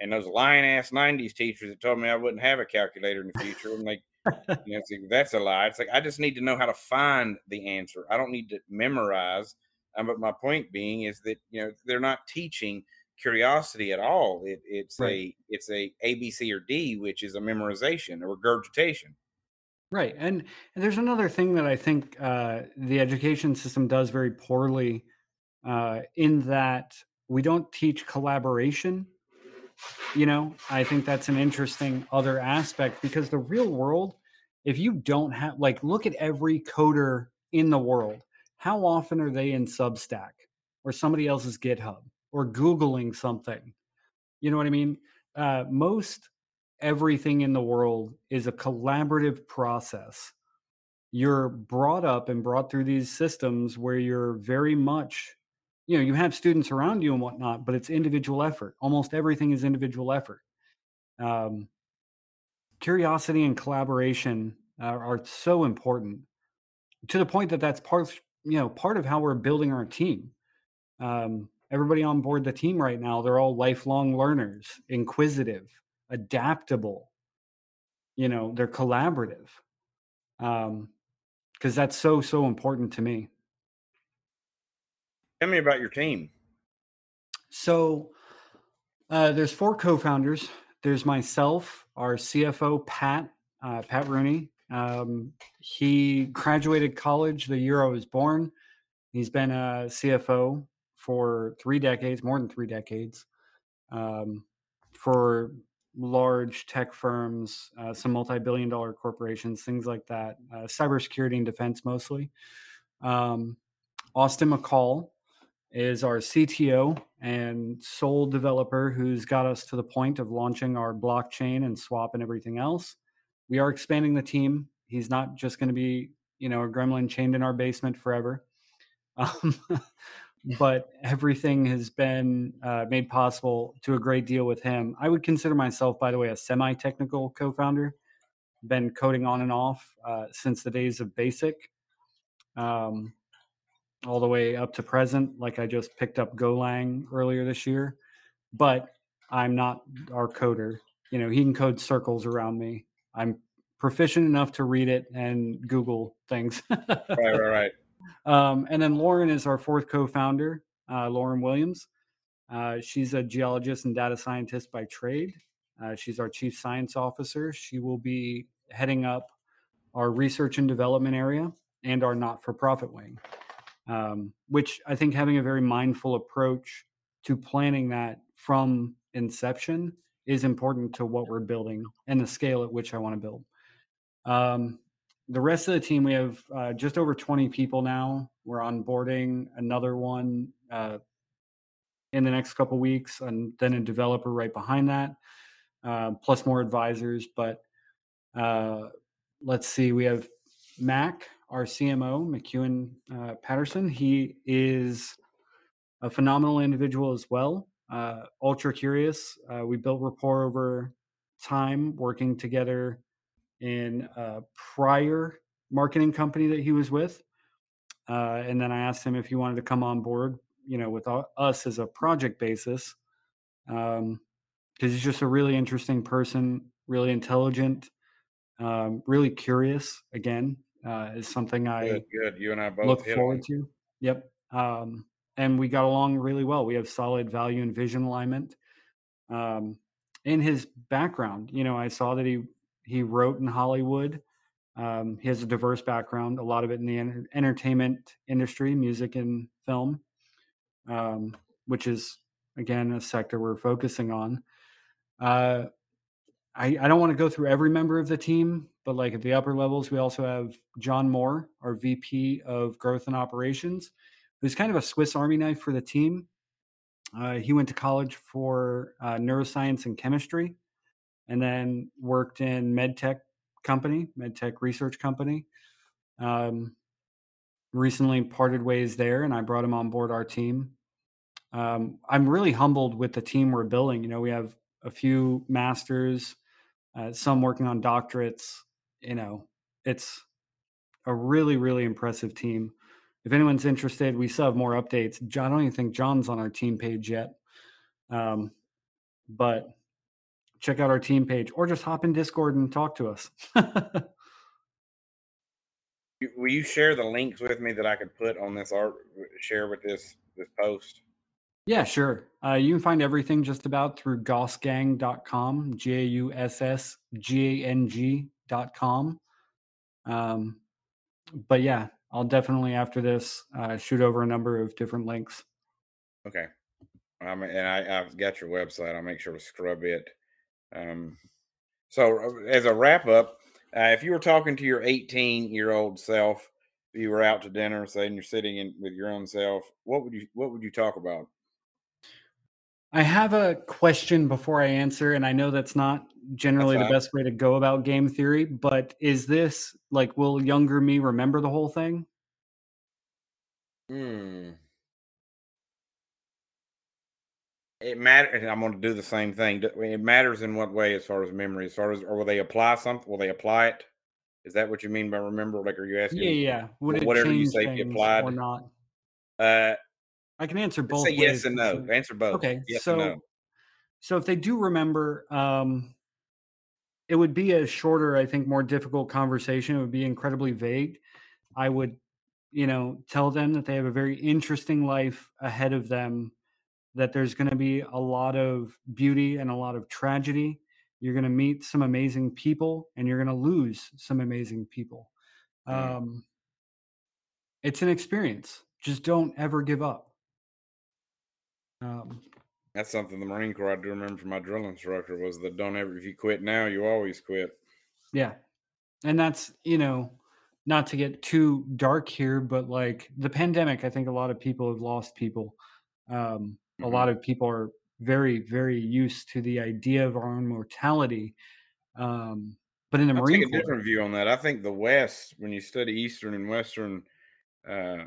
And those lying ass '90s teachers that told me I wouldn't have a calculator in the future, and like, you know, that's a lie. It's like I just need to know how to find the answer. I don't need to memorize. Um, but my point being is that you know they're not teaching curiosity at all. It, it's right. a it's a A B C or D, which is a memorization, a regurgitation. Right. And, and there's another thing that I think uh, the education system does very poorly uh, in that we don't teach collaboration. You know, I think that's an interesting other aspect because the real world, if you don't have, like, look at every coder in the world. How often are they in Substack or somebody else's GitHub or Googling something? You know what I mean? Uh, most everything in the world is a collaborative process. You're brought up and brought through these systems where you're very much, you know, you have students around you and whatnot, but it's individual effort. Almost everything is individual effort. Um, curiosity and collaboration are, are so important to the point that that's part, you know, part of how we're building our team. Um, everybody on board the team right now, they're all lifelong learners, inquisitive, adaptable you know they're collaborative um because that's so so important to me. Tell me about your team. So uh, there's four co-founders. There's myself our cfo pat uh, pat rooney. Um, he graduated college the year i was born. He's been a cfo for three decades more than three decades um, for large tech firms, uh, some multi-billion dollar corporations, things like that, uh, cybersecurity and defense mostly. Um, Austin McCall is our CTO and sole developer who's got us to the point of launching our blockchain and swap and everything else. We are expanding the team. He's not just going to be, you know, a gremlin chained in our basement forever. Um, but everything has been uh, made possible to a great deal with him. I would consider myself, by the way, a semi technical co founder. Been coding on and off uh, since the days of BASIC, um, all the way up to present. Like I just picked up Golang earlier this year, but I'm not our coder. You know, he can code circles around me. I'm proficient enough to read it and Google things. right, right, right. Um, and then Lauren is our fourth co-founder, uh, Lauren Williams. Uh, she's a geologist and data scientist by trade. Uh, she's our chief science officer. She will be heading up our research and development area and our not for profit wing, um, which I think having a very mindful approach to planning that from inception is important to what we're building and the scale at which I want to build. Um, the rest of the team, we have uh, just over 20 people now. We're onboarding another one uh, in the next couple weeks, and then a developer right behind that, uh, plus more advisors. But uh, let's see, we have Mac, our CMO, McEwen uh, Patterson. He is a phenomenal individual as well. Uh, ultra curious. we built rapport over time, working together in a prior marketing company that he was with. Uh, and then I asked him if he wanted to come on board, you know, with us as a project basis, because um, he's just a really interesting person, really intelligent, um, really curious. Again, uh, is something I good, good. You and I both look forward to. Yep. Um, and we got along really well. We have solid value and vision alignment. Um, in his background, you know, I saw that he he wrote in Hollywood. Um, he has a diverse background, a lot of it in the en- entertainment industry, music and film, um, which is again a sector we're focusing on. Uh, I, I don't want to go through every member of the team, but like at the upper levels, we also have John Moore, our VP of Growth and Operations, who's kind of a Swiss Army knife for the team. Uh, he went to college for uh, neuroscience and chemistry and then worked in medtech company, medtech research company. Um, recently parted ways there, and I brought him on board our team. Um, I'm really humbled with the team we're building. You know, we have a few masters, uh, some working on doctorates. You know, it's a really, really impressive team. If anyone's interested, we still have more updates. John, I don't even think John's on our team page yet. Um, but check out our team page or just hop in Discord and talk to us. Will you share the links with me that I could put on this art share with this this post? Yeah, sure. Uh, you can find everything just about through gaussgang.com, G A U S S G A N G.com. Um, but yeah, I'll definitely after this uh, shoot over a number of different links. Okay. Um, and I, I've got your website. I'll make sure to scrub it. Um, so, uh, as a wrap up, uh, if you were talking to your 18 year old self, you were out to dinner, say, and you're sitting in with your own self, what would you what would you talk about? I have a question before I answer, and I know that's not generally that's the best way to go about game theory, but is this like will younger me remember the whole thing? Hmm. It matters. I'm going to do the same thing. It matters in what way, as far as memory, as far as, or will they apply something? Will they apply it? Is that what you mean by remember? Like, are you asking? Yeah, yeah. Would whatever you say be applied or not? Uh, I can answer both. Say yes and no. Answer both. Okay. Yes so, no. so if they do remember, um, it would be a shorter, I think, more difficult conversation. It would be incredibly vague. I would, you know, tell them that they have a very interesting life ahead of them that there's going to be a lot of beauty and a lot of tragedy. You're going to meet some amazing people and you're going to lose some amazing people. Mm. Um, it's an experience. Just don't ever give up. Um, That's something the Marine Corps I do remember from my drill instructor was that don't ever, if you quit now, you always quit. Yeah. And that's, you know, not to get too dark here, but like the pandemic, I think a lot of people have lost people. Um, Mm-hmm. A lot of people are very, very used to the idea of our own mortality. Um, but in the i Marine take a Corps, different view on that. I think the West, when you study Eastern and Western uh, uh,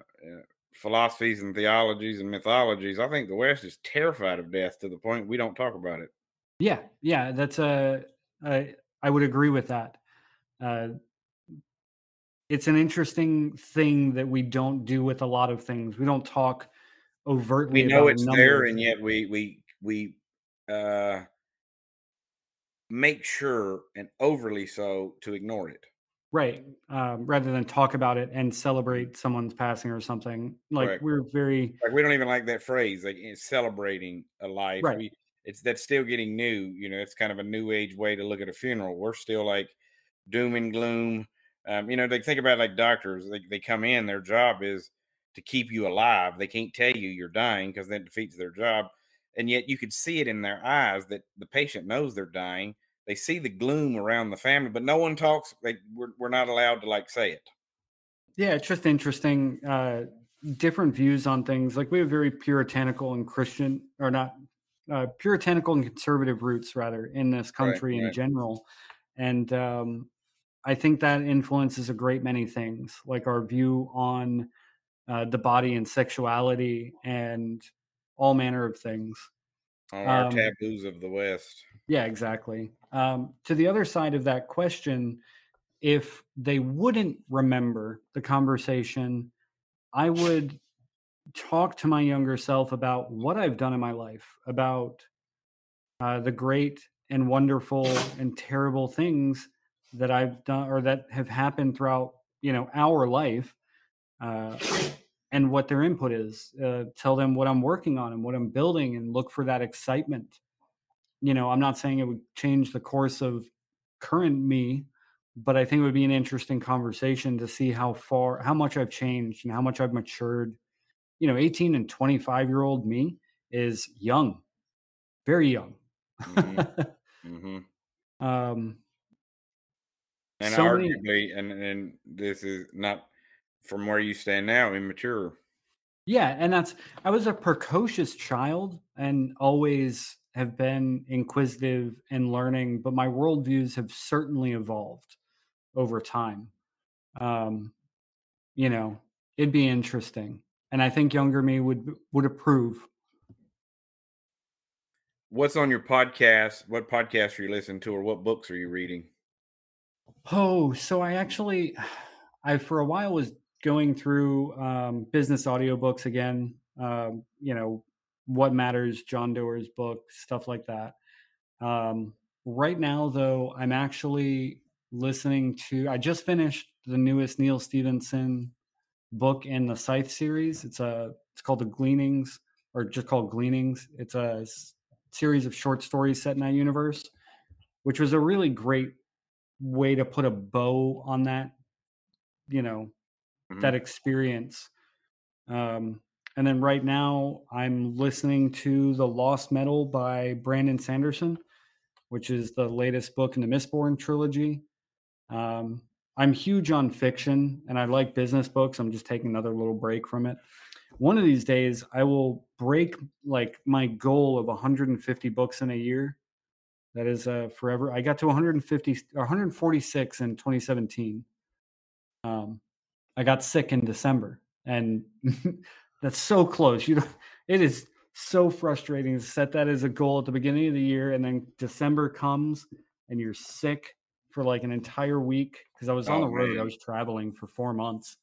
philosophies and theologies and mythologies, I think the West is terrified of death to the point we don't talk about it. Yeah, yeah, that's a. a I would agree with that. Uh, it's an interesting thing that we don't do with a lot of things. We don't talk overtly. We know it's there, and yet we we we uh, make sure and overly so to ignore it. Right. Um, rather than talk about it and celebrate someone's passing or something. Like Correct. we're very Like we don't even like that phrase, like celebrating a life. Right. We it's that's still getting new. You know, it's kind of a new age way to look at a funeral. We're still like doom and gloom. Um, you know, they think about like doctors. They they come in, their job is to keep you alive. They can't tell you you're dying because that defeats their job. And yet you could see it in their eyes that the patient knows they're dying. They see the gloom around the family, but no one talks. Like we're we're not allowed to like say it. Yeah, it's just interesting. Uh, different views on things. Like we have very puritanical and Christian, or not uh, puritanical and conservative roots, rather, in this country Right, in right. general. And um, I think that influences a great many things, like our view on uh, the body and sexuality and all manner of things. On our Um, taboos of the West. Yeah, exactly. Um, to the other side of that question, if they wouldn't remember the conversation, I would talk to my younger self about what I've done in my life, about uh, the great and wonderful and terrible things that I've done or that have happened throughout, you know, our life, uh, and what their input is. Uh, tell them what I'm working on and what I'm building, and look for that excitement you know, I'm not saying it would change the course of current me, but I think it would be an interesting conversation to see how far, how much I've changed and how much I've matured. You know, 18 and 25 year old me is young, very young. Mhm. hmm um, And So many- arguably, and and this is not from where you stand now, immature. yeah, and that's I was a precocious child and always have been inquisitive and learning, but my worldviews have certainly evolved over time. Um, you know, it'd be interesting, and I think younger me would would approve. What's on your podcast? What podcasts are you listening to, or what books are you reading? Oh, so I actually, I for a while was going through um, business audiobooks again. Um, you know, what matters, John Doerr's book, stuff like that. Um, right now, though, I'm actually listening to. I just finished the newest Neal Stephenson book in the Scythe series. It's a. It's called The Gleanings, or just called Gleanings. It's a series of short stories set in that universe, which was a really great way to put a bow on that. You know, Mhm. that experience. Um, and then right now, I'm listening to The Lost Metal by Brandon Sanderson, which is the latest book in the Mistborn trilogy. Um, I'm huge on fiction and I like business books. I'm just taking another little break from it. One of these days, I will break like my goal of 150 books in a year. That is uh, forever. I got to 150 146 in 2017. Um, I got sick in December, and that's so close. You know, it is so frustrating to set that as a goal at the beginning of the year, and then December comes, and you're sick for like an entire week because I was on Oh, the road. I was traveling for four months,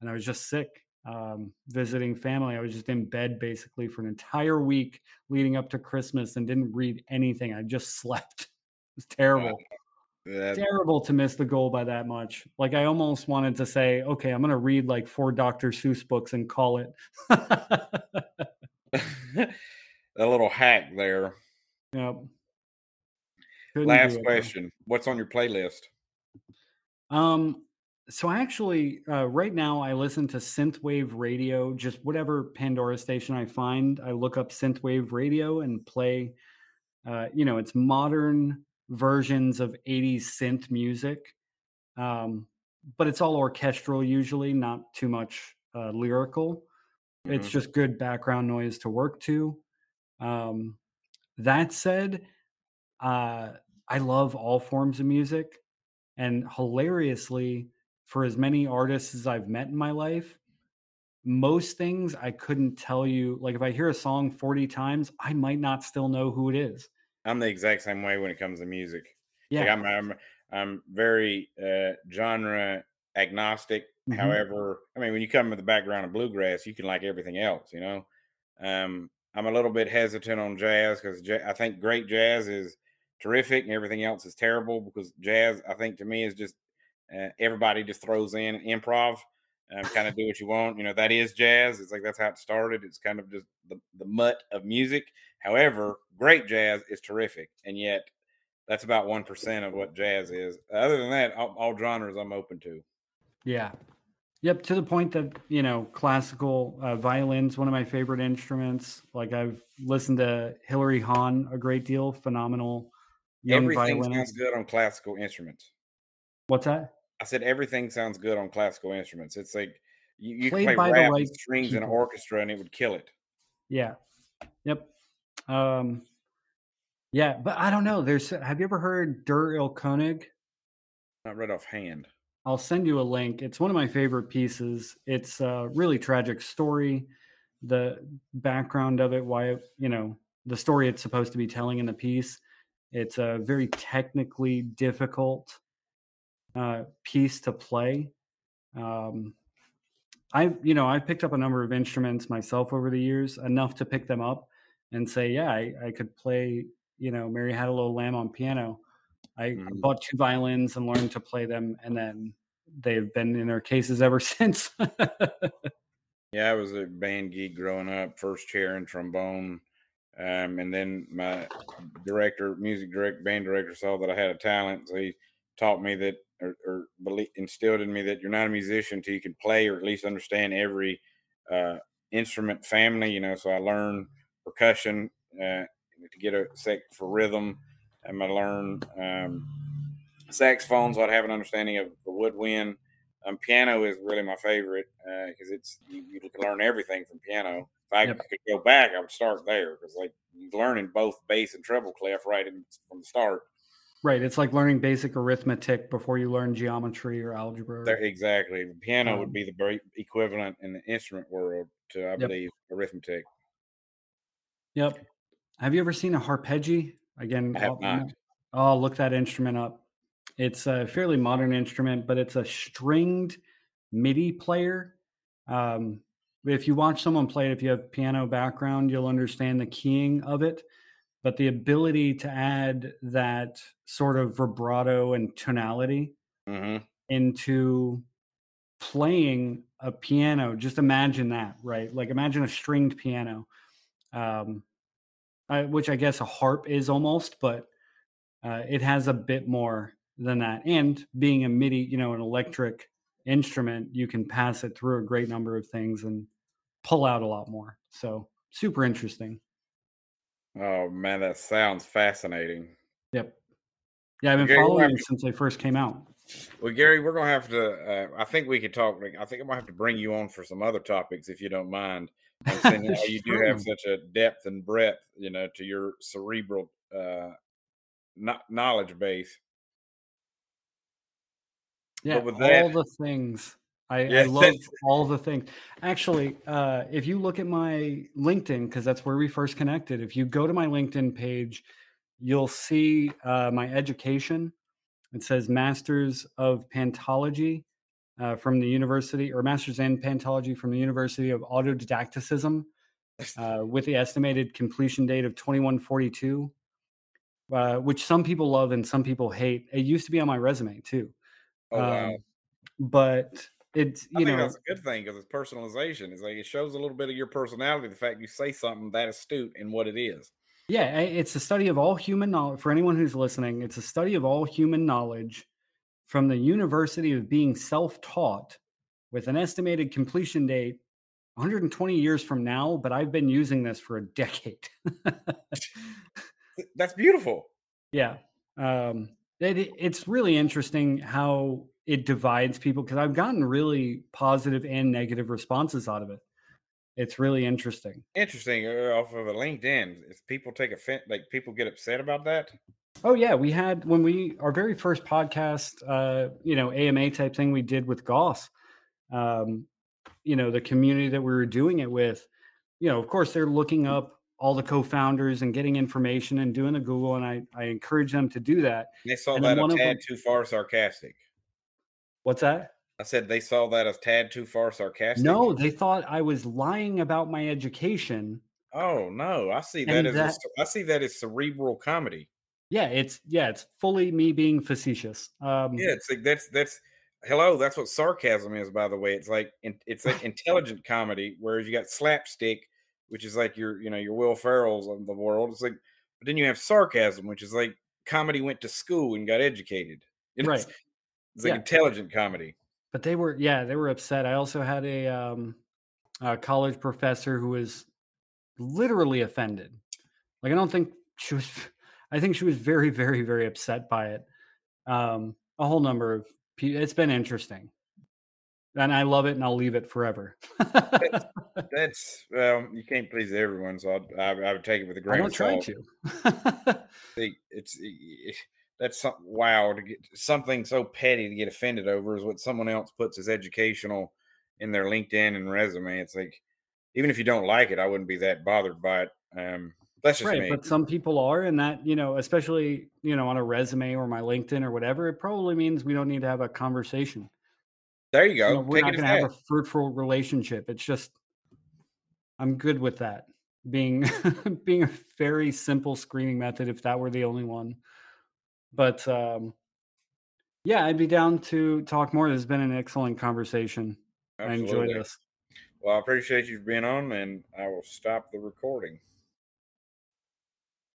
and I was just sick, um, visiting family. I was just in bed basically for an entire week leading up to Christmas, and didn't read anything. I just slept. It was terrible That- terrible to miss the goal by that much. Like I almost wanted to say, okay, I'm gonna read like four Dr. Seuss books and call it. a little hack there. yep. Couldn't Last it, though. question: What's on your playlist? Um, so I actually uh, right now I listen to synthwave radio, just whatever Pandora station I find. I look up synthwave radio and play. Uh, you know, it's modern versions of 80s synth music, um, but it's all orchestral usually, not too much uh, lyrical. It's Mhm. just good background noise to work to. Um, that said, uh, I love all forms of music. And hilariously, for as many artists as I've met in my life, most things I couldn't tell you. Like if I hear a song 40 times, I might not still know who it is. I'm the exact same way when it comes to music. Yeah. Like I'm, I'm, I'm very uh, genre agnostic. Mhm. However, I mean, when you come with the background of bluegrass, you can like everything else. You know, um, I'm a little bit hesitant on jazz because ja- I think great jazz is terrific and everything else is terrible because jazz, I think, to me is just uh, everybody just throws in improv, um, kind of do what you want. You know, that is jazz. It's like that's how it started. It's kind of just the, the mutt of music. However, great jazz is terrific, and yet that's about one percent of what jazz is. Other than that, all, all genres I'm open to. Yeah, Yep, to the point that you know, classical uh, violin's one of my favorite instruments. Like I've listened to Hilary Hahn a great deal. Phenomenal young everything violinist. sounds good on classical instruments. What's that? I said everything sounds good on classical instruments. It's like you, you can play rap right strings people. in an orchestra and it would kill it. Yeah. Yep. Um. Yeah, but I don't know. There's. Have you ever heard Der Erlkönig? Not right off hand. I'll send you a link. It's one of my favorite pieces. It's a really tragic story. The background of it, why, you know, the story it's supposed to be telling in the piece. It's a very technically difficult uh, piece to play. Um, I, you know, I've picked up a number of instruments myself over the years, enough to pick them up and say, yeah, I, I could play, you know, Mary Had a Little Lamb on piano I mm-hmm. bought two violins and learned to play them, and then they've been in their cases ever since. yeah, I was a band geek growing up, first chair and trombone. Um, and then my director, music director, band director saw that I had a talent. So he taught me that, or, or instilled in me that you're not a musician until you can play or at least understand every uh, instrument family. You know, so I learned percussion uh, to get a sec for rhythm I'm going to learn um, saxophones. So I'd have an understanding of the woodwind. Um, piano is really my favorite because uh, it's you, you, can learn everything from piano. If I yep. could go back, I would start there because like learning both bass and treble clef right in, from the start. Right, it's like learning basic arithmetic before you learn geometry or algebra. There, exactly, the piano um, would be the equivalent in the instrument world to, I yep. believe, arithmetic. Yep. Have you ever seen a harpejji? Again, I have I'll, not. I'll look that instrument up. It's a fairly modern instrument, but it's a stringed MIDI player. Um, if you watch someone play it, if you have piano background, you'll understand the keying of it. But the ability to add that sort of vibrato and tonality mm-hmm. into playing a piano, just imagine that, right? Like imagine a stringed piano. Um, uh, which I guess a harp is almost, but uh, it has a bit more than that. And being a MIDI, you know, an electric instrument, you can pass it through a great number of things and pull out a lot more. So super interesting. Oh man, that sounds fascinating. Yep. Yeah, I've been Gary, following it since they first came out. Well, Gary, we're gonna have to. Uh, I think we could talk. I think I might have to bring you on for some other topics if you don't mind. And seeing how you do have such a depth and breadth, you know, to your cerebral uh, knowledge base. Yeah, all that, the things. I, I love all the things. Actually, uh, if you look at my LinkedIn, because that's where we first connected, if you go to my LinkedIn page, you'll see uh, my education. It says Masters of Pantology uh, from the University, or Masters in Pantology from the University of Autodidacticism, uh, with the estimated completion date of 2142, uh, which some people love and some people hate. It used to be on my resume too. Oh, wow. Um, but it's, you know, that's a good thing because it's personalization. It's like it shows a little bit of your personality, the fact you say something that astute in what it is. Yeah, it's a study of all human knowledge. For anyone who's listening, it's a study of all human knowledge from the University of Being Self Taught with an estimated completion date 120 years from now, but I've been using this for a decade. That's beautiful. Yeah. Um, it, it's really interesting how it divides people because I've gotten really positive and negative responses out of it. It's really interesting. Interesting. Uh, off of a LinkedIn, if people take offense, like people get upset about that. Oh yeah, we had when we our very first podcast, uh, you know, AMA type thing we did with Gauss. Um, you know, the community that we were doing it with, you know, of course they're looking up all the co-founders and getting information and doing the Google, and I I encourage them to do that. They saw and that a tad them, too far sarcastic. What's that? I said they saw that as tad too far sarcastic. No, they thought I was lying about my education. Oh no, I see that as that, a, I see that as cerebral comedy. Yeah, it's yeah, it's fully me being facetious. Um, yeah, it's like that's that's hello, that's what sarcasm is, by the way. It's like it's like intelligent comedy, whereas you got slapstick, which is like your you know your Will Ferrell's of the world. It's like, but then you have sarcasm, which is like comedy went to school and got educated. Know, right. It's, it's like yeah. intelligent comedy. But they were yeah they were upset. I also had a um a college professor who was literally offended. Like I don't think she was. I think she was very very very upset by it. Um, a whole number of people. it's been interesting and I love it, and I'll leave it forever. that's, that's well, you can't please everyone, so I, I, I would take it with a grain. of salt. I don't try to. It's it, that's wow to get something so petty to get offended over is what someone else puts as educational in their LinkedIn and resume. It's like even if you don't like it, I wouldn't be that bothered by it. Um, that's just right, me. but some people are, and that you know, especially you know, on a resume or my LinkedIn or whatever, it probably means we don't need to have a conversation. There you go. You know, we're not going to have a fruitful relationship. It's just I'm good with that being being a very simple screening method if that were the only one. But um, yeah, I'd be down to talk more. This has been an excellent conversation. Absolutely. I enjoyed this. Well, I appreciate you being on, and I will stop the recording.